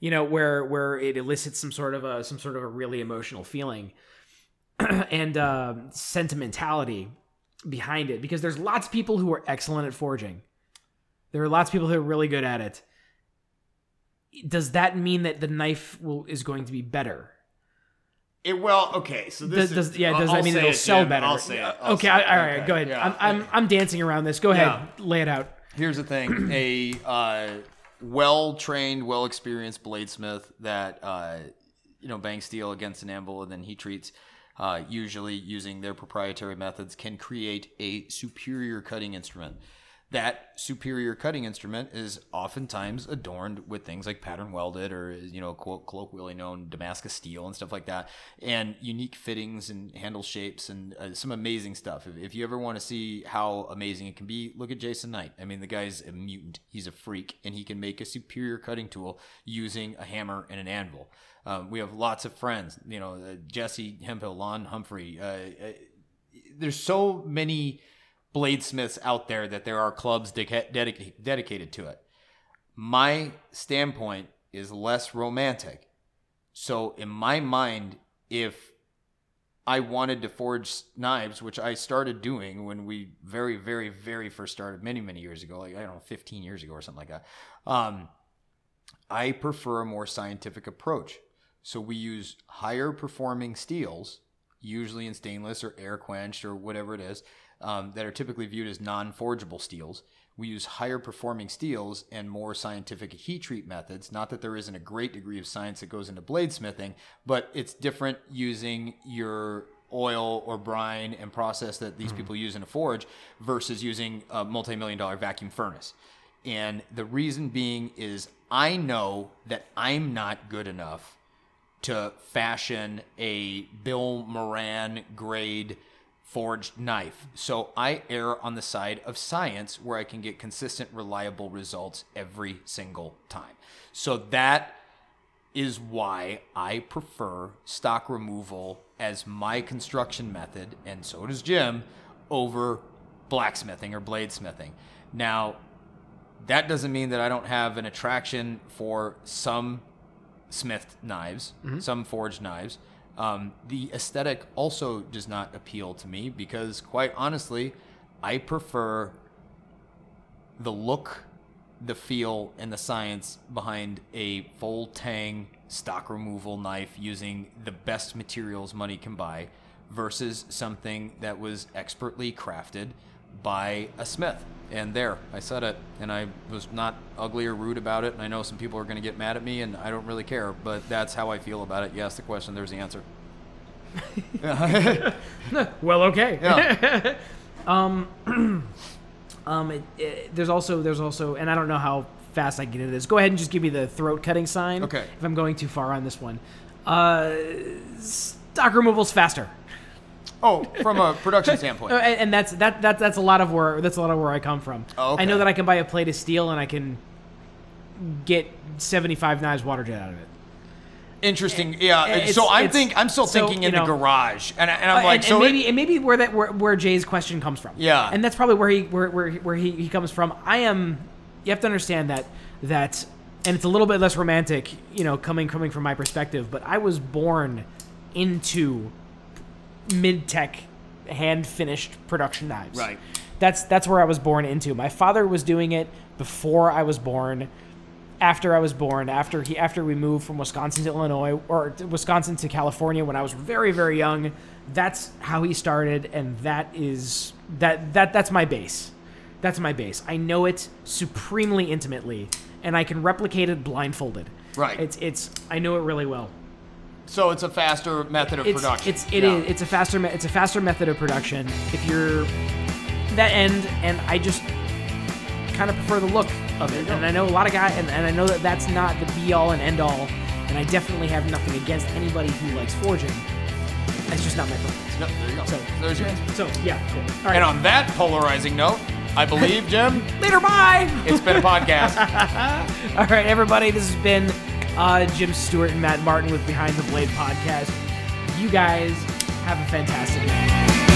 You know where where it elicits some sort of a some sort of a really emotional feeling and uh, sentimentality behind it. Because there's lots of people who are excellent at forging. There are lots of people who are really good at it does that mean that the knife will is going to be better It, well, okay. So this does, is does yeah does I'll that mean it'll it, sell Jim. better I'll say it. I'll okay say I, it. all right Okay, go ahead yeah. I'm, I'm i'm dancing around this go ahead Yeah. lay it out Here's the thing: a uh, well-trained, well-experienced bladesmith that uh, you know bangs steel against an anvil and then he treats, uh, usually using their proprietary methods, can create a superior cutting instrument. That superior cutting instrument is oftentimes adorned with things like pattern welded or you know quote colloquially known Damascus steel and stuff like that, and unique fittings and handle shapes and uh, some amazing stuff. If, if you ever want to see how amazing it can be, look at Jason Knight. I mean, the guy's a mutant. He's a freak, and he can make a superior cutting tool using a hammer and an anvil. Um, we have lots of friends, you know, uh, Jesse Hemphill, Lon Humphrey. Uh, uh, there's so many bladesmiths out there that there are clubs dedica- dedicated to it. my standpoint is less romantic. So in my mind, if I wanted to forge knives, which I started doing when we very, very, very first started many, many years ago, like I don't know, 15 years ago or something like that. Um, I prefer a more scientific approach. So we use higher performing steels, usually in stainless or air quenched or whatever it is, um, that are typically viewed as non forgeable steels. We use higher performing steels and more scientific heat treat methods. Not that there isn't a great degree of science that goes into bladesmithing, but it's different using your oil or brine and process that these people use in a forge versus using a multi million dollar vacuum furnace. And the reason being is I know that I'm not good enough to fashion a Bill Moran grade forged knife. So I err on the side of science where I can get consistent, reliable results every single time. So that is why I prefer stock removal as my construction method, and so does Jim, over blacksmithing or bladesmithing. Now, that doesn't mean that I don't have an attraction for some smithed knives, mm-hmm. some forged knives. Um, the aesthetic also does not appeal to me because, quite honestly, I prefer the look, the feel, and the science behind a full tang stock removal knife using the best materials money can buy versus something that was expertly crafted by a smith. And there, I said it, and I was not ugly or rude about it. And I know some people are going to get mad at me, and I don't really care, but that's how I feel about it. You asked the question, there's the answer. Well, okay. Yeah. Um, it, it, there's also there's also, and I don't know how fast I get into this. Go ahead and just give me the throat cutting sign. Okay. If I'm going too far on this one, uh, stock removal's faster. Oh, from a production standpoint. Uh, and, and that's that, that that's a lot of where that's a lot of where I come from. Oh, okay. I know that I can buy a plate of steel and I can get 75 knives water jet out of it. Interesting. Yeah. It's- so I'm it's- think I'm still so, thinking you in know- the garage, and, I- and I'm Uh, like, and, so and it- maybe and maybe where that where, where Jay's question comes from. Yeah. and that's probably where he where where, where he, he comes from. I am. You have to understand that that, and it's a little bit less romantic, you know, coming coming from my perspective. But I was born into mid tech, hand finished production knives. Right. That's that's where I was born into. My father was doing it before I was born. After I was born, after he after we moved from Wisconsin to Illinois or Wisconsin to California when I was very very young, that's how he started and that is that that that's my base. That's my base. I know it supremely intimately and I can replicate it blindfolded. Right. It's it's I know it really well so it's a faster method of it's, production. It's it Yeah. is- it's a faster me- it's a faster method of production. If you're that end, and I just kind of prefer the look of it. And I know a lot of guys, and, and I know that that's not the be all and end all. And I definitely have nothing against anybody who likes forging. It's just not my preference. No, there you go. So There's your answer. So yeah, cool. All right. And on that polarizing note, I believe, Jim, Later, bye. it's been a podcast. All right, everybody. This has been uh, Jim Stewart and Matt Martin with Behind the Blade podcast. You guys have a fantastic night.